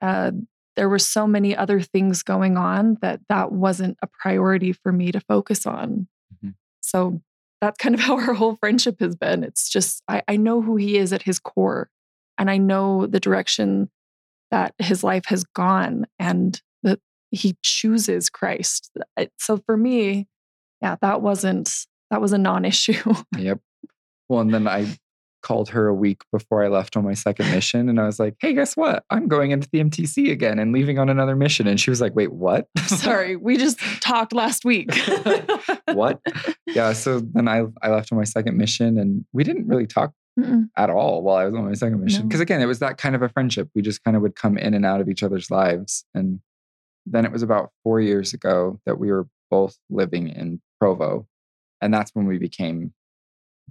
Uh, there were so many other things going on that that wasn't a priority for me to focus on. Mm-hmm. So that's kind of how our whole friendship has been. It's just I, I know who he is at his core, and I know the direction that his life has gone, and that he chooses Christ. So for me, yeah, that wasn't that was a non-issue. yep. Well, and then I called her a week before I left on my second mission. And I was like, hey, guess what? I'm going into the MTC again and leaving on another mission. And she was like, wait, what? Sorry, we just talked last week. what? Yeah. So then I, I left on my second mission and we didn't really talk Mm-mm. at all while I was on my second mission. Because no. again, it was that kind of a friendship. We just kind of would come in and out of each other's lives. And then it was about four years ago that we were both living in Provo. And that's when we became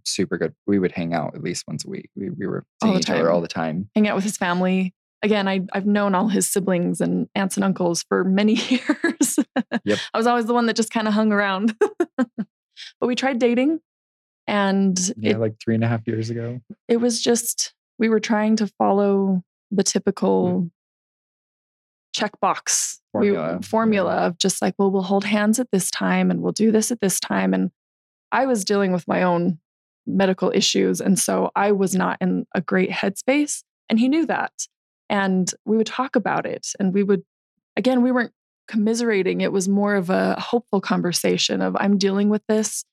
super good. We would hang out at least once a week. We, we were seeing each other all the time. Hang out with his family. Again, I, I've known all his siblings and aunts and uncles for many years. Yep. I was always the one that just kind of hung around. but we tried dating and yeah, it, like three and a half years ago. It was just, we were trying to follow the typical mm checkbox formula. We, formula yeah. of just like, well, we'll hold hands at this time and we'll do this at this time. And I was dealing with my own medical issues. And so I was not in a great headspace. And he knew that. And we would talk about it. And we would, again, we weren't commiserating. It was more of a hopeful conversation of I'm dealing with this.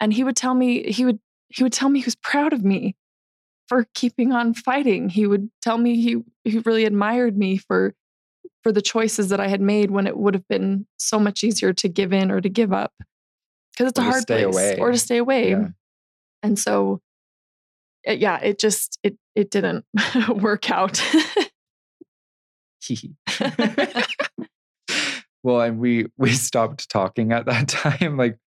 And he would tell me, he would, he would tell me he was proud of me for keeping on fighting. He would tell me he he really admired me for for the choices that I had made when it would have been so much easier to give in or to give up because it's or a hard place away. or to stay away. Yeah. And so, it, yeah, it just it it didn't work out. well, and we we stopped talking at that time. Like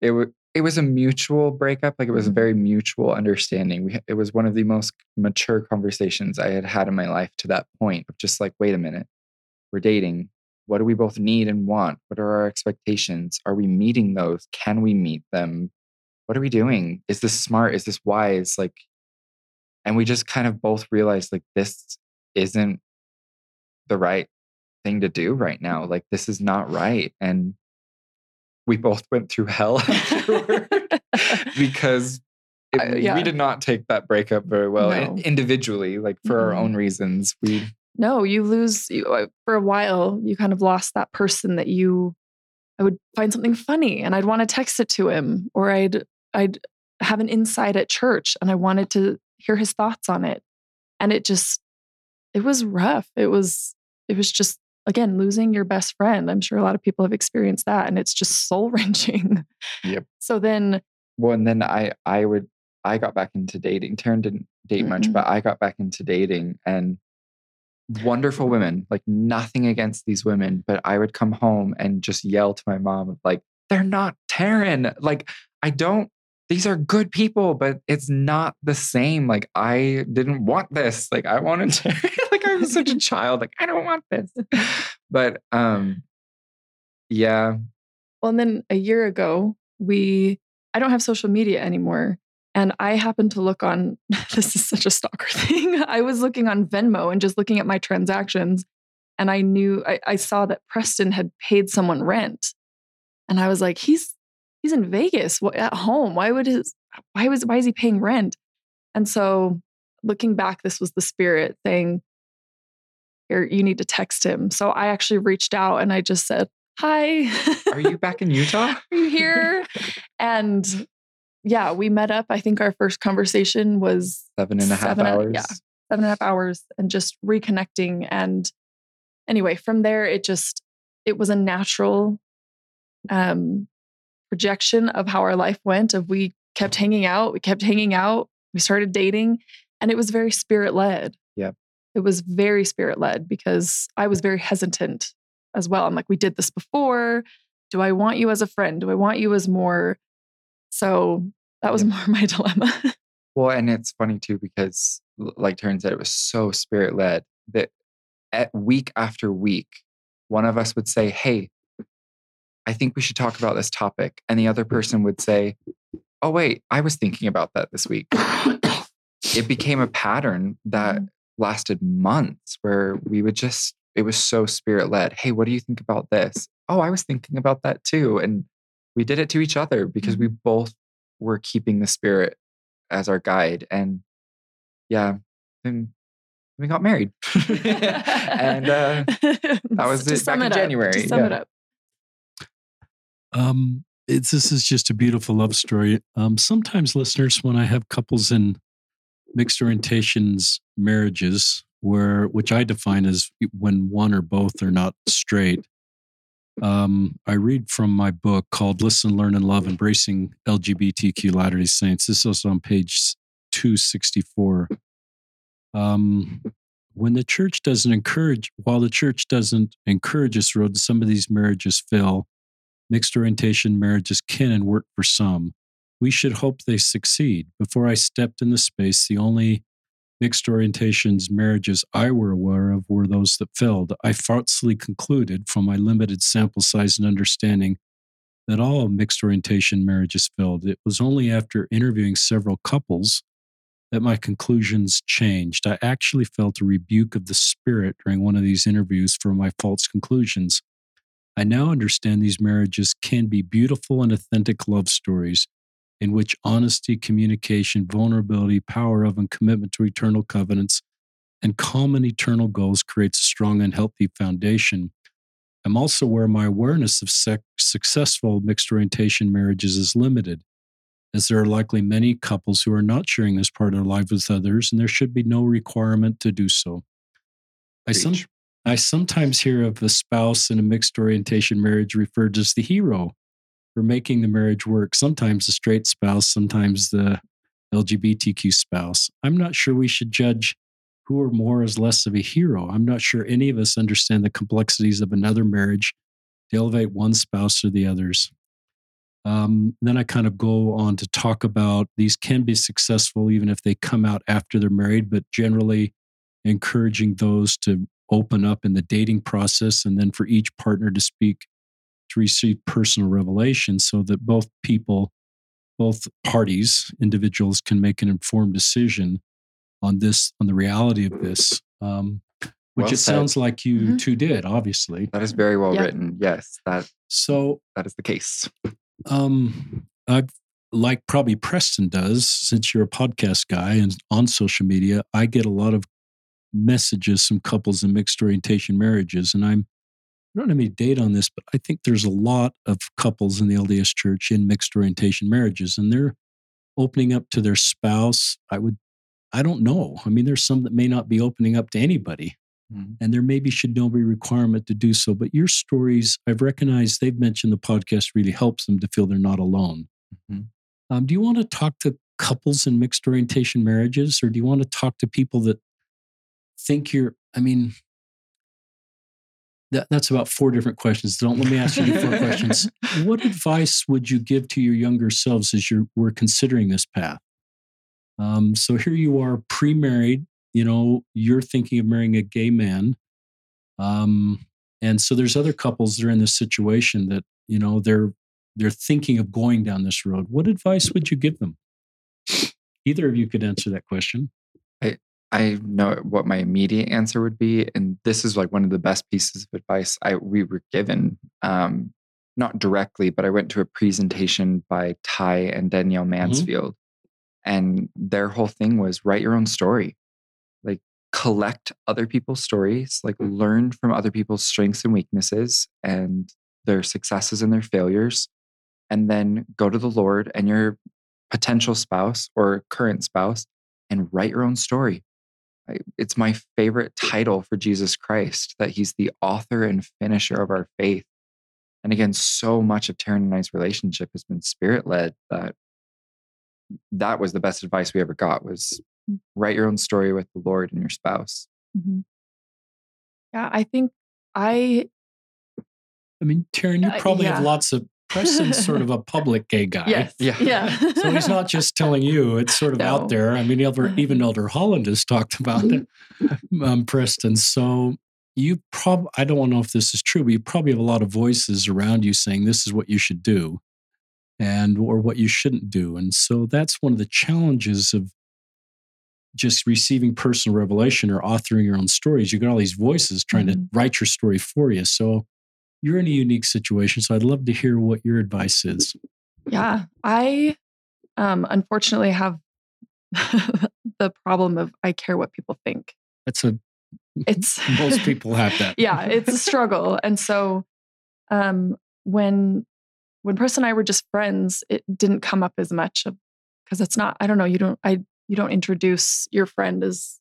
it was it was a mutual breakup. Like it was a mm-hmm. very mutual understanding. We it was one of the most mature conversations I had had in my life to that point of just like, wait a minute, we're dating what do we both need and want what are our expectations are we meeting those can we meet them what are we doing is this smart is this wise like and we just kind of both realized like this isn't the right thing to do right now like this is not right and we both went through hell because it, uh, yeah. we did not take that breakup very well no. individually like for mm-hmm. our own reasons we no, you lose you, uh, for a while. You kind of lost that person that you. I would find something funny and I'd want to text it to him, or I'd I'd have an insight at church and I wanted to hear his thoughts on it, and it just it was rough. It was it was just again, losing your best friend. I'm sure a lot of people have experienced that and it's just soul wrenching. Yep. So then, Well, and then I I would I got back into dating. Taryn didn't date much, Mhm. but I got back into dating and wonderful women. Like nothing against these women, but I would come home and just yell to my mom like, "They're not Taryn." Like I don't. These are good people, but it's not the same. Like I didn't want this. Like I wanted to. like I was such a child. Like I don't want this. But um, yeah, well, and then a year ago, we, I don't have social media anymore. And I happened to look on, this is such a stalker thing. I was looking on Venmo and just looking at my transactions. And I knew, I, I saw that Preston had paid someone rent. And I was like, he's, he's in Vegas at home. Why would his, why was, why is he paying rent? And so looking back, this was the spirit saying, here, you need to text him. So I actually reached out and I just said, hi. are you back in Utah? Are you here? and yeah, we met up. I think our first conversation was Seven a half Seven and- hours. yeah. seven and a half hours and just reconnecting. And anyway, from there, it just, it was a natural um, projection of how our life went of we kept hanging out, we kept hanging out, we started dating, and it was very spirit led. Yeah. It was very spirit led because I was very hesitant as well. I'm like, we did this before. Do I want you as a friend? Do I want you as more? So that was more my dilemma. Well, and it's funny too because, like Taryn said, it was so spirit led that at week after week, one of us would say, "Hey, I think we should talk about this topic," and the other person would say, "Oh, wait, I was thinking about that this week." it became a pattern that Mhm. lasted months, where we would just. It was so spirit led. Hey, what do you think about this? Oh, I was thinking about that too, and we did it to each other because we both were keeping the spirit as our guide and yeah then we got married and uh that was it back in January, To sum it up. Um, it's this is just a beautiful love story. Um, sometimes listeners, when I have couples in mixed orientations marriages, where which I define as when one or both are not straight, um, I read from my book called "Listen, Learn, and Love: Embracing LGBTQ Latter Day Saints." This is on page two sixty four. Um, when the church doesn't encourage, while the church doesn't encourage this road, some of these marriages fail mixed orientation marriages can and work for some. We should hope they succeed. Before I stepped in the space, the only mixed orientations marriages I were aware of were those that failed. I falsely concluded from my limited sample size and understanding that all mixed orientation marriages failed. It was only after interviewing several couples that my conclusions changed. I actually felt a rebuke of the spirit during one of these interviews for my false conclusions. I now understand these marriages can be beautiful and authentic love stories in which honesty, communication, vulnerability, power of, and commitment to eternal covenants and common eternal goals creates a strong and healthy foundation. I'm also aware my awareness of sec- successful mixed orientation marriages is limited, as there are likely many couples who are not sharing this part of their life with others, and there should be no requirement to do so. I, some. I sometimes hear of a spouse in a mixed orientation marriage referred to as the hero for making the marriage work. Sometimes the straight spouse, sometimes the LGBTQ spouse. I'm not sure we should judge who or more is less of a hero. I'm not sure any of us understand the complexities of another marriage to elevate one spouse or the others. Um, then I kind of go on to talk about these can be successful even if they come out after they're married, but generally encouraging those to open up in the dating process and then for each partner to speak to receive personal revelation so that both people, both parties, individuals can make an informed decision on this, on the reality of this. Um, which Well it said. sounds like you Mhm. two did, obviously. that is very well Yeah. written yes that So that is the case um, I've like probably Preston does, since you're a podcast guy and on social media, I get a lot of messages from couples in mixed orientation marriages. And I'm I don't have any data on this, but I think there's a lot of couples in the LDS church in mixed orientation marriages, and they're opening up to their spouse. I would I don't know. I mean, there's some that may not be opening up to anybody. Mhm. and there maybe should no be requirement to do so. But your stories, I've recognized they've mentioned the podcast really helps them to feel they're not alone. Mhm. Um, do you want to talk to couples in mixed orientation marriages, or do you want to talk to people that think you're? I mean, that, that's about four different questions. Don't let me ask you four questions. What advice would you give to your younger selves as you were considering this path? Um, so here you are, pre-married. You know, you're thinking of marrying a gay man, um, and so there's other couples that are in this situation that you know they're they're thinking of going down this road. What advice would you give them? Either of you could answer that question. I know what my immediate answer would be, and this is like one of the best pieces of advice I we were given. Um, not directly, but I went to a presentation by Ty and Danielle Mansfield, and their whole thing was write your own story, like collect other people's stories, like learn from other people's strengths and weaknesses and their successes and their failures, and then go to the Lord and your potential spouse or current spouse and write your own story. I, it's my favorite title for Jesus Christ that he's the author and finisher of our faith. And again, so much of Taryn and I's relationship has been spirit led that that was the best advice we ever got was Mm. write your own story with the Lord and your spouse. Mhm. Yeah, I think I I mean, Taryn, you Uh, probably have lots of. Preston's sort of a public gay guy. yes, Yeah. yeah. So he's not just telling you; it's sort of No. out there. I mean, Elder, even Elder Holland has talked about it, um, Preston. So you probably, I don't know if this is true, but you probably have a lot of voices around you saying this is what you should do, and or what you shouldn't do. And so that's one of the challenges of just receiving personal revelation or authoring your own stories. You got all these voices trying to Mhm. write your story for you. So you're in a unique situation. So I'd love to hear what your advice is. Yeah, I um, unfortunately have the problem of I care what people think. That's a It's most people have that. yeah, it's a struggle. And so um, when when Preston and I were just friends, it didn't come up as much because it's not. I don't know. You don't. I you don't introduce your friend as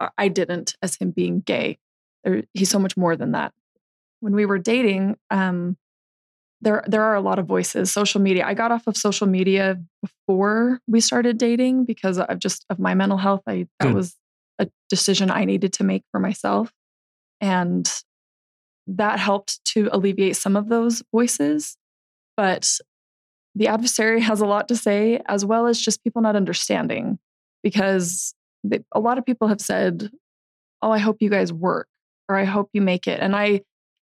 I- I didn't as him being gay. There, he's so much more than that. When we were dating, um, there there are a lot of voices. Social media. I got off of social media before we started dating because of just of my mental health. I that Good. was a decision I needed to make for myself, and that helped to alleviate some of those voices. But the adversary has a lot to say, as well as just people not understanding, because they, a lot of people have said, "Oh, I hope you guys work," or "I hope you make it," and I,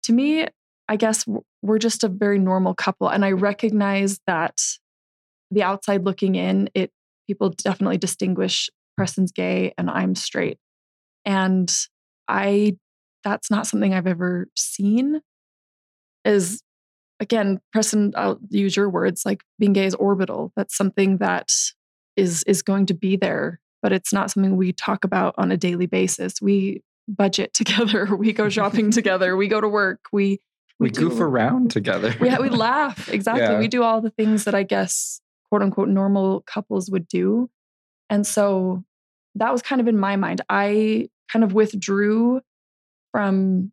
to me, I guess we're just a very normal couple, and I recognize that the outside looking in, it people definitely distinguish Preston's gay and I'm straight, and I that's not something I've ever seen. Is again, Preston, I'll use your words, like being gay is orbital. That's something that is is going to be there, but it's not something we talk about on a daily basis. We budget together, we go shopping together, we go to work, we We, do- goof around together. we, we laugh exactly. Yeah. we do all the things that i guess quote unquote normal couples would do. And so that was kind of in my mind. I kind of withdrew from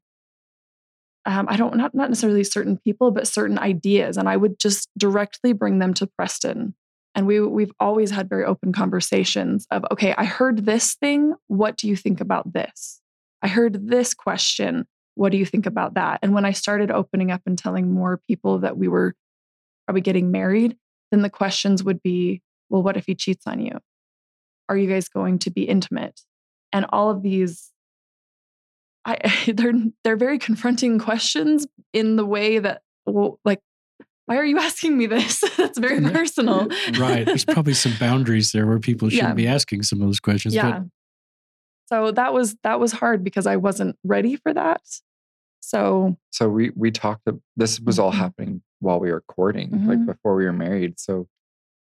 um, i don't not, not necessarily certain people but certain ideas and i would just directly bring them to preston. And we we've always had very open conversations of okay i heard this thing. What do you think about this i heard this question what do you think about that? And when I started opening up and telling more people that we were probably getting married, then the questions would be, well, what if he cheats on you? Are you guys going to be intimate? And all of these, I they're they're very confronting questions in the way that, well, like, why are you asking me this? That's very personal. Right. There's probably some boundaries there where people shouldn't Yeah. be asking some of those questions. yeah. So that was that was hard because I wasn't ready for that. So so we we talked this was all Mhm. happening while we were courting Mhm. like before we were married so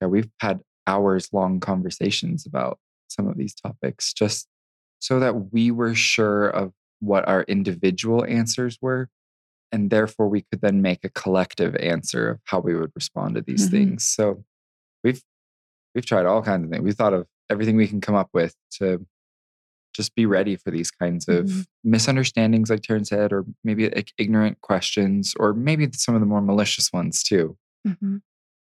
yeah we've had hours long conversations about some of these topics just so that we were sure of what our individual answers were and therefore we could then make a collective answer of how we would respond to these Mhm. things so we've we've tried all kinds of things we've thought of everything we can come up with to just be ready for these kinds of Mhm. misunderstandings, like Taryn said, or maybe like ignorant questions, or maybe some of the more malicious ones too. Mhm.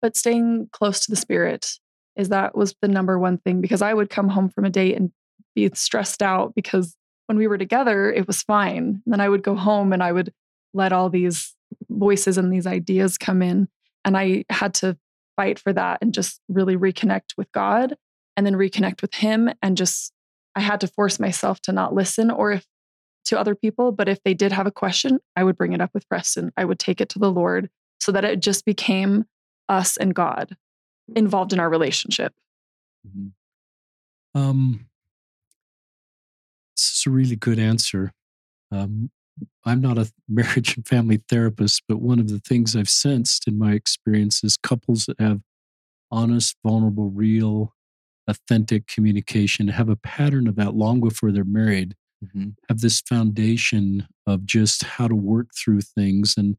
But staying close to the spirit is that was the number one thing because I would come home from a date and be stressed out because when we were together, it was fine. And then I would go home and I would let all these voices and these ideas come in. And I had to fight for that and just really reconnect with God and then reconnect with Him. And just, I had to force myself to not listen or if to other people. But if they did have a question, I would bring it up with Preston. I would take it to the Lord so that it just became us and God involved in our relationship. Mhm. Um, this is a really good answer. Um, I'm not a marriage and family therapist, but one of the things I've sensed in my experience is couples that have honest, vulnerable, real, authentic communication have a pattern of that long before they're married, Mhm. have this foundation of just how to work through things. And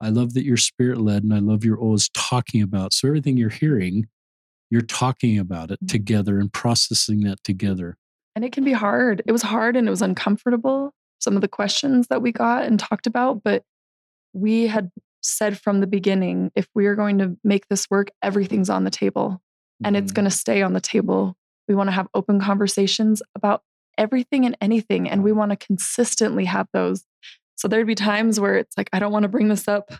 I love that you're spirit led, and I love you're always talking about. So everything you're hearing, you're talking about it Mhm. together and processing that together. And it can be hard. It was hard and it was uncomfortable, some of the questions that we got and talked about. But we had said from the beginning if we are going to make this work, everything's on the table and it's Mhm. going to stay on the table. We want to have open conversations about everything and anything. And we want to consistently have those. So there'd be times where it's like, I don't want to bring this up,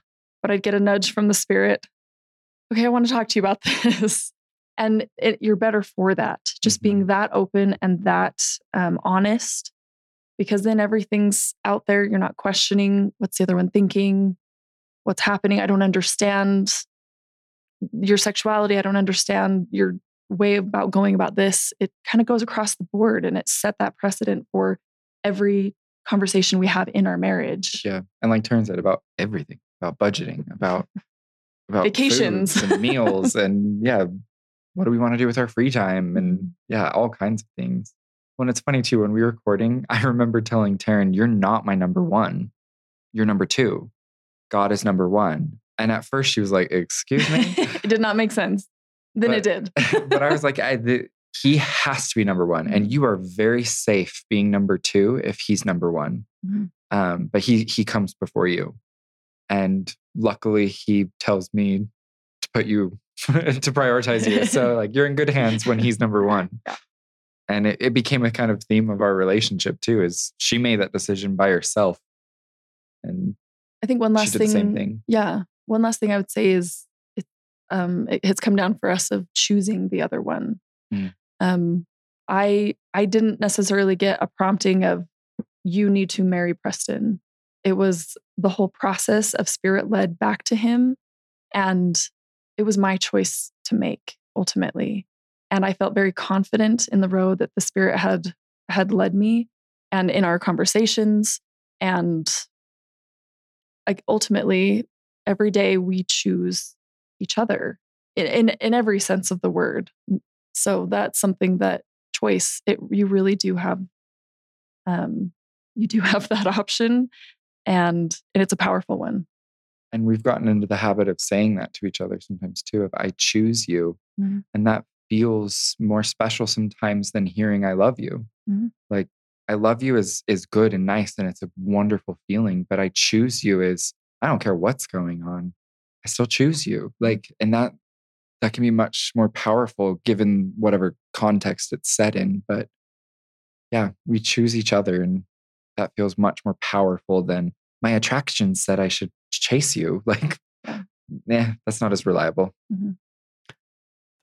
but I'd get a nudge from the spirit. Okay, I want to talk to you about this. And it, you're better for that, just being that open and that um, honest, because then everything's out there. You're not questioning what's the other one thinking, what's happening. I don't understand your sexuality. I don't understand your way about going about this. It kind of goes across the board and it set that precedent for every conversation we have in our marriage. Yeah. And like turns out about everything, about budgeting, about about Vacations. and meals and yeah, what do we want to do with our free time? And yeah, all kinds of things. When it's funny too, when we were recording, I remember telling Taryn, You're not my number one. You're number two. God is number one. And at first she was like, Excuse me? it did not make sense. Then it did. but I was like, I, the, he has to be number one, and you are very safe being number two if he's number one. Mhm. Um, but he he comes before you, and luckily he tells me to put you to prioritize you. So like you're in good hands when he's number one. Yeah. And it, it became a kind of theme of our relationship too. Is she made that decision by herself, and I think one She last thing. same thing. Yeah. One last thing I would say is it, um, it has come down for us of choosing the other one. Mm. Um, I I didn't necessarily get a prompting of you need to marry Preston. It was the whole process of spirit led back to him, and it was my choice to make ultimately. And I felt very confident in the road that the spirit had had led me, and in our conversations, and like ultimately every day we choose each other in, in in every sense of the word so that's something that choice it you really do have um you do have that option and and it's a powerful one and we've gotten into the habit of saying that to each other sometimes too. If I choose you, Mhm. and that feels more special sometimes than hearing "I love you." Mhm. Like I love you is is good and nice, and it's a wonderful feeling. But I choose you is I don't care what's going on, I still choose you. Like, and that that can be much more powerful given whatever context it's set in. But yeah, we choose each other, and that feels much more powerful than my attraction said I should chase you. Like, Yeah. yeah, that's not as reliable.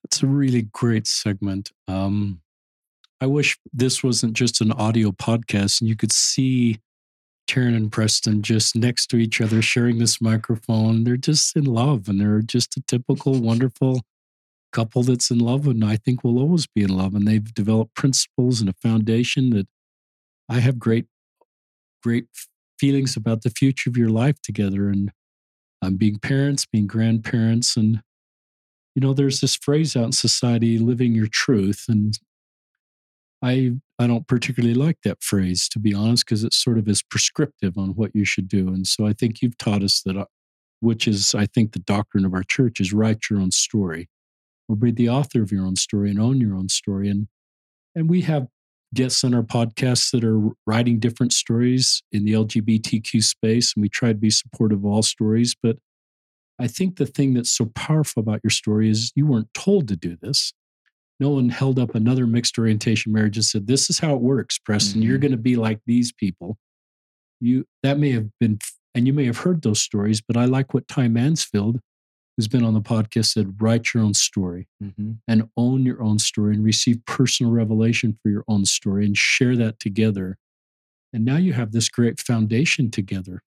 It's a really great segment. Um, I wish this wasn't just an audio podcast and you could see Taryn and Preston just next to each other sharing this microphone. They're just in love and they're just a typical, wonderful couple that's in love and I think will always be in love. And they've developed principles and a foundation that I have great, great feelings about the future of your life together and um, being parents, being grandparents, and you know, there's this phrase out in society, living your truth. And I I don't particularly like that phrase, to be honest, because it sort of is prescriptive on what you should do. And so I think you've taught us that, uh, which is, I think, the doctrine of our church is write your own story or be the author of your own story and own your own story. And and we have guests on our podcast that are writing different stories in the LGBTQ space, and we try to be supportive of all stories. But I think the thing that's so powerful about your story is you weren't told to do this. No one held up another mixed orientation marriage and said, This is how it works, Preston. Mm-hmm. You're going to be like these people. You that may have been and you may have heard those stories, but I like what Ty Mansfield, who's been on the podcast, said write your own story mm-hmm. and own your own story and receive personal revelation for your own story and share that together. And now you have this great foundation together.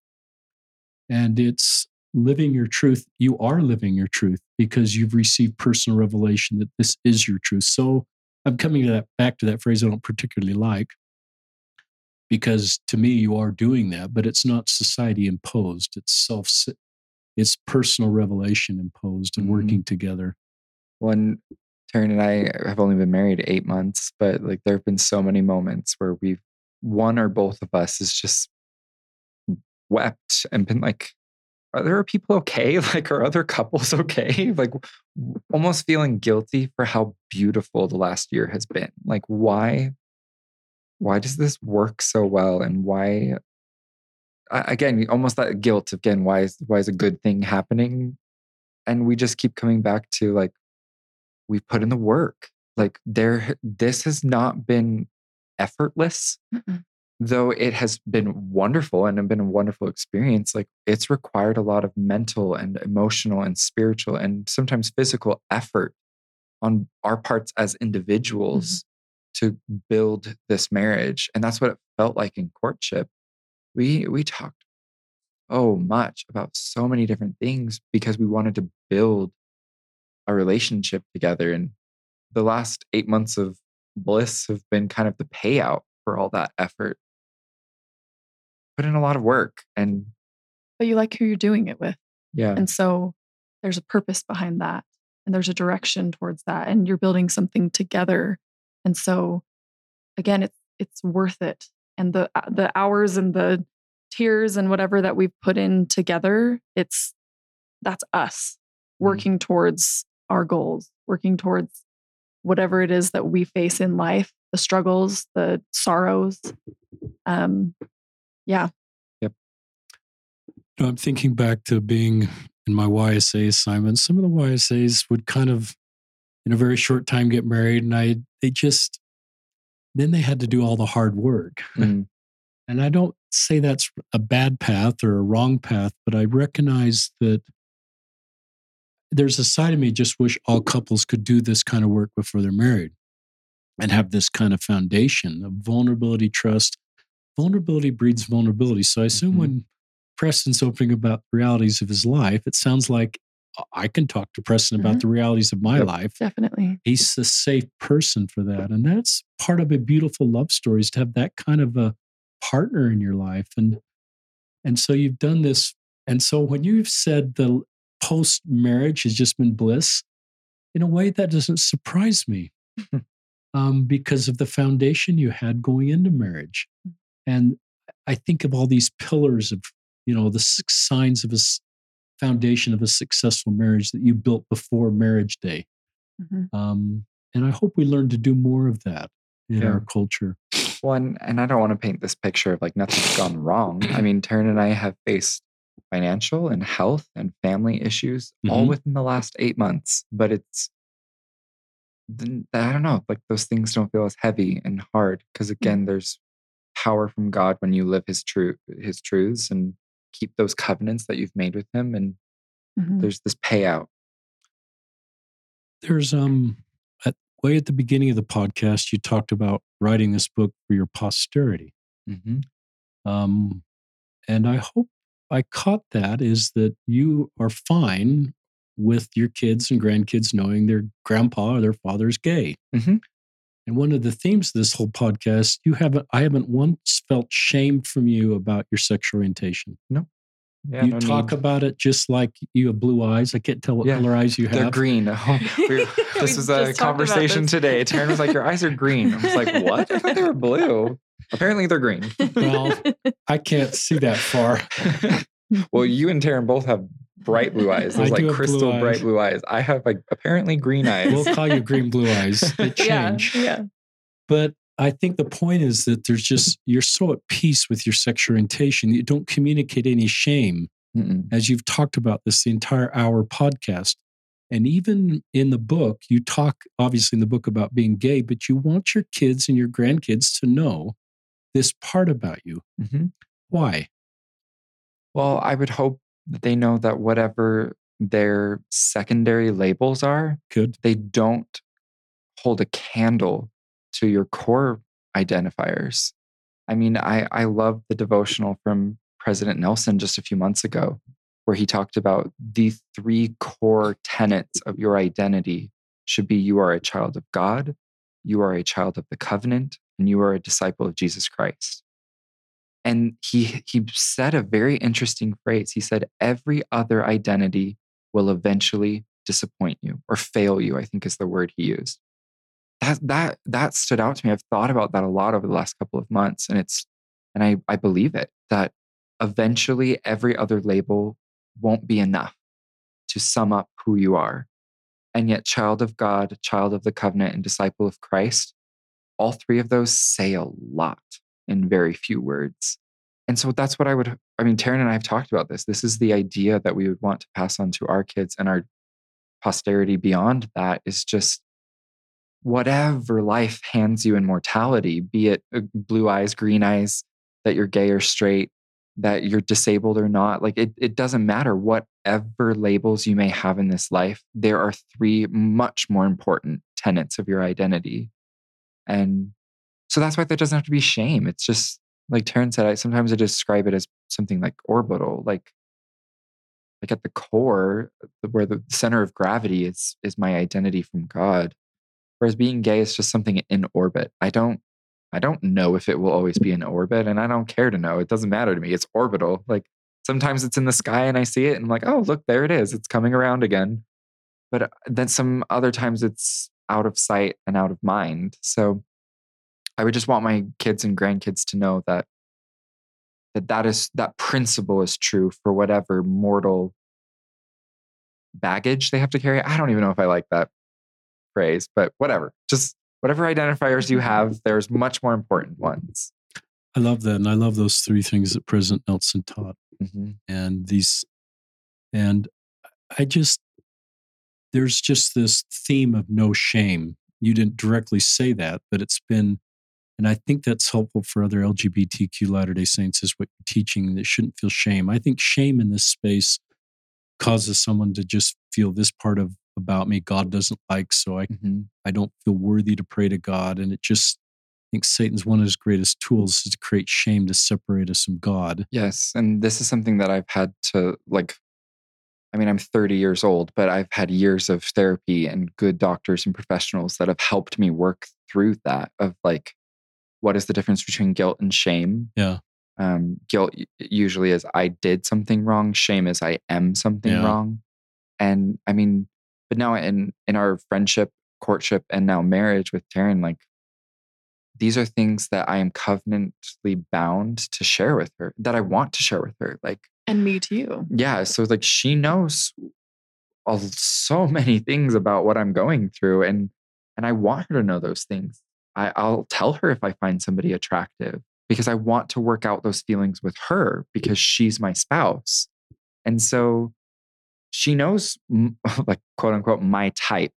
And it's living your truth. You are living your truth because you've received personal revelation that this is your truth. So I'm coming to that back to that phrase I don't particularly like because to me you are doing that but it's not society imposed it's self it's personal revelation imposed and mm-hmm. working together one Taryn and I have only been married eight months, but like there have been so many moments where we've one or both of us has just wept and been like, are there people okay? Like, are other couples okay? Like, almost feeling guilty for how beautiful the last year has been. Like, why why does this work so well and why again almost that guilt again why is why is a good thing happening and we just keep coming back to like we put in the work like there this has not been effortless Mm-mm. Though it has been wonderful and uh, been a wonderful experience like it's required a lot of mental and emotional and spiritual and sometimes physical effort on our parts as individuals mm-hmm. to build this marriage. And that's what it felt like in courtship. We we talked oh much about so many different things because we wanted to build a relationship together. And the last eight months of bliss have been kind of the payout for all that effort. Put in a lot of work and but you like who you're doing it with. Yeah. And so there's a purpose behind that and there's a direction towards that and you're building something together and so again, it's it's worth it. And the uh, the hours and the tears and whatever that we've put in together, it's that's us mm-hmm. working mm. towards our goals, working towards whatever it is that we face in life, the struggles, the sorrows. Um yeah. Yep. I'm thinking back to being in my YSA assignment. Some of the YSAs would kind of in a very short time get married and I they just then they had to do all the hard work. Mm. and I don't say that's a bad path or a wrong path, but I recognize that there's a side of me just wish all couples could do this kind of work before they're married and have this kind of foundation of vulnerability, trust. Vulnerability breeds vulnerability. So I assume mm-hmm. when Preston's opening about realities of his life, it sounds like I can talk to Preston mm-hmm. about the realities of my yep. life. Definitely. He's a safe person for that. And that's part of a beautiful love story is to have that kind of a partner in your life. And and so you've done this. And so when you've said the post marriage has just been bliss, in a way that doesn't surprise me. um, because of the foundation you had going into marriage. And I think of all these pillars of, you know, the six signs of a foundation of a successful marriage that you built before marriage day. Mm-hmm. Um, and I hope we learn to do more of that in yeah. our culture. Well, and, and I don't want to paint this picture of like nothing's gone wrong. I mean, Taryn and I have faced financial and health and family issues mm-hmm. all within the last eight months, but it's, I don't know, like those things don't feel as heavy and hard because mm. again, there's power from God when you live his true his truths and keep those covenants that you've made with him and mm-hmm. there's this payout there's um at, way at the beginning of the podcast you talked about writing this book for your posterity mm-hmm. um and i hope i caught that is that you are fine with your kids and grandkids knowing their grandpa or their father's gay mm-hmm. And one of the themes of this whole podcast, you haven't, I haven't once felt shame from you about your sexual orientation. No. Yeah, you no talk need. about it just like you have blue eyes. I can't tell what yeah, color eyes you have. They're green. Oh, this was a conversation today. Taryn was like, "Your eyes are green." I was like, "What? I thought they were blue." Apparently, they're green. well, I can't see that far. well, you and Taryn both have bright blue eyes. Those like crystal blue bright blue eyes. I have like apparently green eyes. We'll call you green blue eyes. They change. Yeah. yeah. But I think the point is that there's just you're so at peace with your sexual orientation you don't communicate any shame, Mm-mm. as you've talked about this the entire hour podcast. And even in the book, you talk obviously in the book about being gay, but you want your kids and your grandkids to know this part about you. Mhm. Why? Well, I would hope they know that whatever their secondary labels are, Good. they don't hold a candle to your core identifiers. I mean, I, I love the devotional from President Nelson just a few months ago, where he talked about the three core tenets of your identity should be you are a child of God, you are a child of the covenant, and you are a disciple of Jesus Christ. And he he said a very interesting phrase. He said, every other identity will eventually disappoint you or fail you, I think is the word he used that that that stood out to me. I've thought about that a lot over the last couple of months, and it's and I I believe it that eventually every other label won't be enough to sum up who you are, and yet child of God, child of the covenant, and disciple of Christ, all three of those say a lot in very few words. And so that's what I would. I mean, Taryn and I have talked about this. This is the idea that we would want to pass on to our kids and our posterity beyond that is just whatever life hands you in mortality, be it uh, blue eyes, green eyes, that you're gay or straight, that you're disabled or not, like it, it doesn't matter. Whatever labels you may have in this life, there are three much more important tenets of your identity. And so that's why there doesn't have to be shame. It's just like Taryn said, I sometimes I describe it as something like orbital, like like at the core, where the center of gravity is is my identity from God. Whereas being gay is just something in orbit. I don't i don't know if it will always be in orbit and i don't care to know. It doesn't matter to me. It's orbital. Like sometimes it's in the sky and i see it and i'm like oh look there it is. It's coming around again. But uh, then some other times it's out of sight and out of mind. So i would just want my kids and grandkids to know that that that is that principle is true for whatever mortal baggage they have to carry i don't even know if i like that phrase, but whatever. Just whatever identifiers you have, there's much more important ones. I love that. And I love those three things that President Nelson taught. Mhm. And these, and I just, there's just this theme of no shame. You didn't directly say that, but it's been, and I think that's helpful for other LGBTQ Latter day Saints is what you're teaching that shouldn't feel shame. I think shame in this space causes someone to just feel this part of about me God doesn't like, so I Mhm. I don't feel worthy to pray to God. And it just I think Satan's one of his greatest tools is to create shame to separate us from God. Yes. And this is something that I've had to like, I mean, I'm 30 years old, but I've had years of therapy and good doctors and professionals that have helped me work through that of like, what is the difference between guilt and shame? Yeah. Um, guilt usually is I did something wrong. Shame is I am something Yeah. wrong. And I mean, but now in in our friendship, courtship, and now marriage with Taryn, like these are things that I am covenantly bound to share with her, that I want to share with her. Like, And me to you. yeah, so like she knows all, so many things about what I'm going through, and and I want her to know those things. I, I'll tell her if I find somebody attractive because I want to work out those feelings with her because she's my spouse, and so she knows like quote unquote my type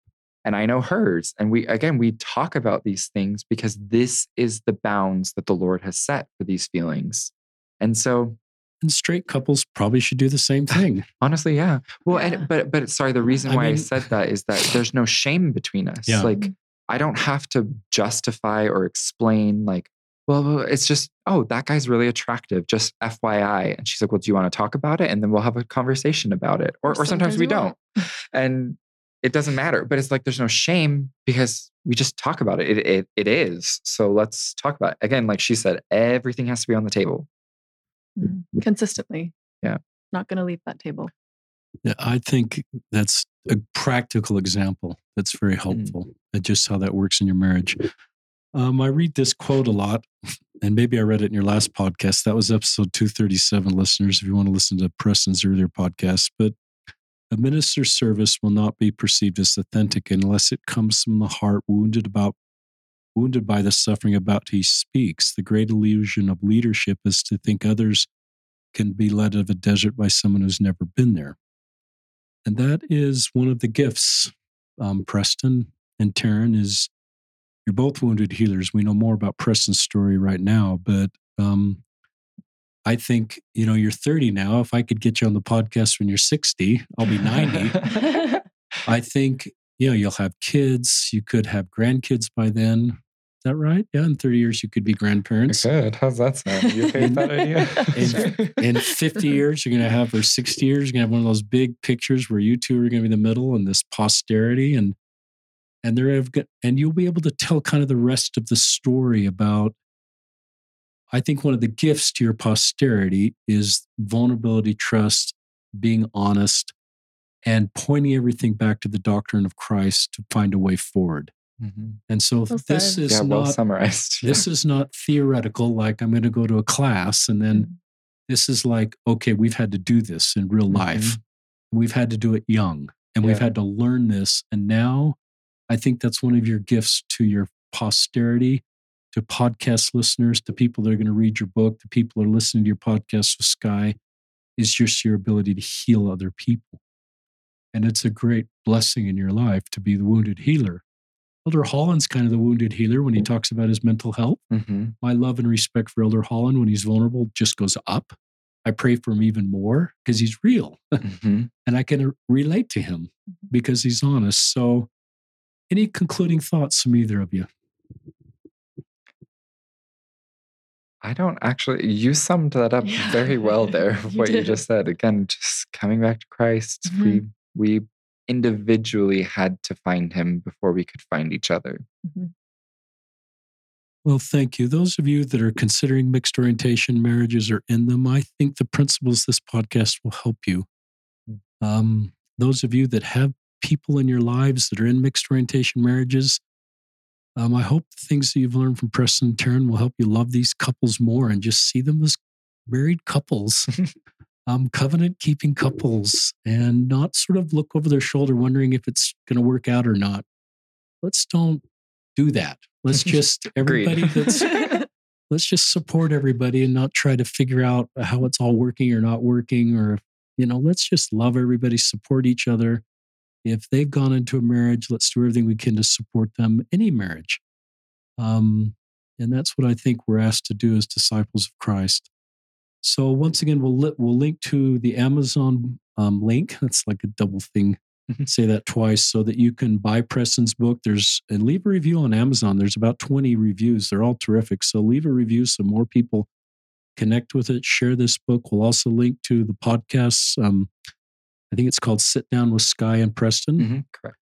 and I know hers. And we, again, we talk about these things because this is the bounds that the Lord has set for these feelings. And so, And straight couples probably should do the same thing. honestly, yeah. Well, Yeah. and, but, but sorry, the reason I why I mean- said that is that there's no shame between us. Yeah. Like, I don't have to justify or explain, like, well, well, it's just, oh, that guy's really attractive, just FYI. And she's like, well, do you want to talk about it? And then we'll have a conversation about it. Or, or, sometimes, we don't. and it doesn't matter but it's like there's no shame because we just talk about it. it it it is so let's talk about it again like she said everything has to be on the table Mhm. Consistently. Yeah. Not going to leave that table. Yeah, I think that's a practical example that's very helpful at just how that works in your marriage. Um, I read this quote a lot, and maybe I read it in your last podcast. That was episode 237, listeners, if you want to listen to Preston's earlier podcast. But a minister's service will not be perceived as authentic unless it comes from the heart wounded about wounded by the suffering about he speaks. The great illusion of leadership is to think others can be led out of a desert by someone who's never been there. And that is one of the gifts, um, Preston and Taryn, is you're both wounded healers. We know more about Preston's story right now, but um, I think, you know, you're 30 now. If I could get you on the podcast when you're 60, I'll be 90. I think, you know, you'll have kids. You could have grandkids by then. Is that right? Yeah, in 30 years, you could be grandparents. Good. How's that sound? You okay with that idea? in, in 50 years, you're going to have, or 60 years, you're going to have one of those big pictures where you two are going to be in the middle and this posterity. And and they're and you'll be able to tell kind of the rest of the story about i think one of the gifts to your posterity is vulnerability trust being honest and pointing everything back to the doctrine of christ to find a way forward mm-hmm. and so well this is yeah, well not summarized this is not theoretical like i'm going to go to a class and then mm-hmm. this is like okay we've had to do this in real life mm-hmm. we've had to do it young and yeah. we've had to learn this and now I think that's one of your gifts to your posterity, to podcast listeners, to people that are going to read your book, to people that are listening to your podcast with Sky, is just your ability to heal other people. And it's a great blessing in your life to be the wounded healer. Elder Holland's kind of the wounded healer when he talks about his mental health. Mm-hmm. My love and respect for Elder Holland when he's vulnerable just goes up. I pray for him even more because he's real mm-hmm. and I can relate to him mm-hmm. because he's honest. So any concluding thoughts from either of you? I don't actually. You summed that up yeah. very well there. what you just said. Again, just coming back to Christ. Mm-hmm. We we individually had to find Him before we could find each other. Mm-hmm. Well, thank you. Those of you that are considering mixed orientation marriages or in them, I think the principles this podcast will help you. Mm. Um, those of you that have people in your lives that are in mixed orientation marriages. Um, I hope the things that you've learned from Preston and Taryn will help you love these couples more and just see them as married couples, um, covenant keeping couples, and not sort of look over their shoulder wondering if it's going to work out or not. Let's don't do that. Let's just, everybody that's, let's just support everybody and not try to figure out how it's all working or not working or, you know, let's just love everybody, support each other if they've gone into a marriage, let's do everything we can to support them, any marriage. Um, and that's what I think we're asked to do as disciples of Christ. So once again, we'll li- we'll link to the Amazon um, link. That's like a double thing. Mm-hmm. Say that twice so that you can buy Preston's book. There's and leave a review on Amazon. There's about 20 reviews. They're all terrific. So leave a review so more people connect with it. Share this book. We'll also link to the podcasts. Um, I think it's called Sit Down with Sky and Preston. Mm-hmm, correct.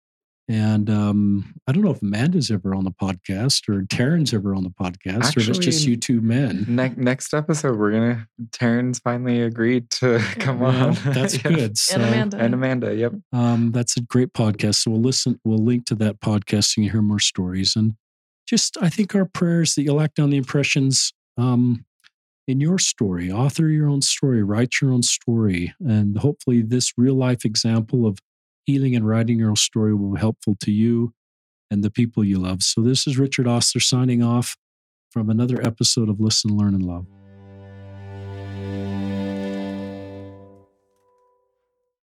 And um, I don't know if Amanda's ever on the podcast or Taryn's ever on the podcast, Actually, or if it's just you two men. Ne- next episode, we're gonna Taryn's finally agreed to come well, on. That's yeah. good. So, and Amanda. And Amanda. Yep. Um, that's a great podcast. So we'll listen. We'll link to that podcast and you hear more stories. And just, I think our prayers that you'll act on the impressions um, in your story, author your own story, write your own story. And hopefully, this real life example of healing and writing your own story will be helpful to you and the people you love. So, this is Richard Ostler signing off from another episode of Listen, Learn, and Love.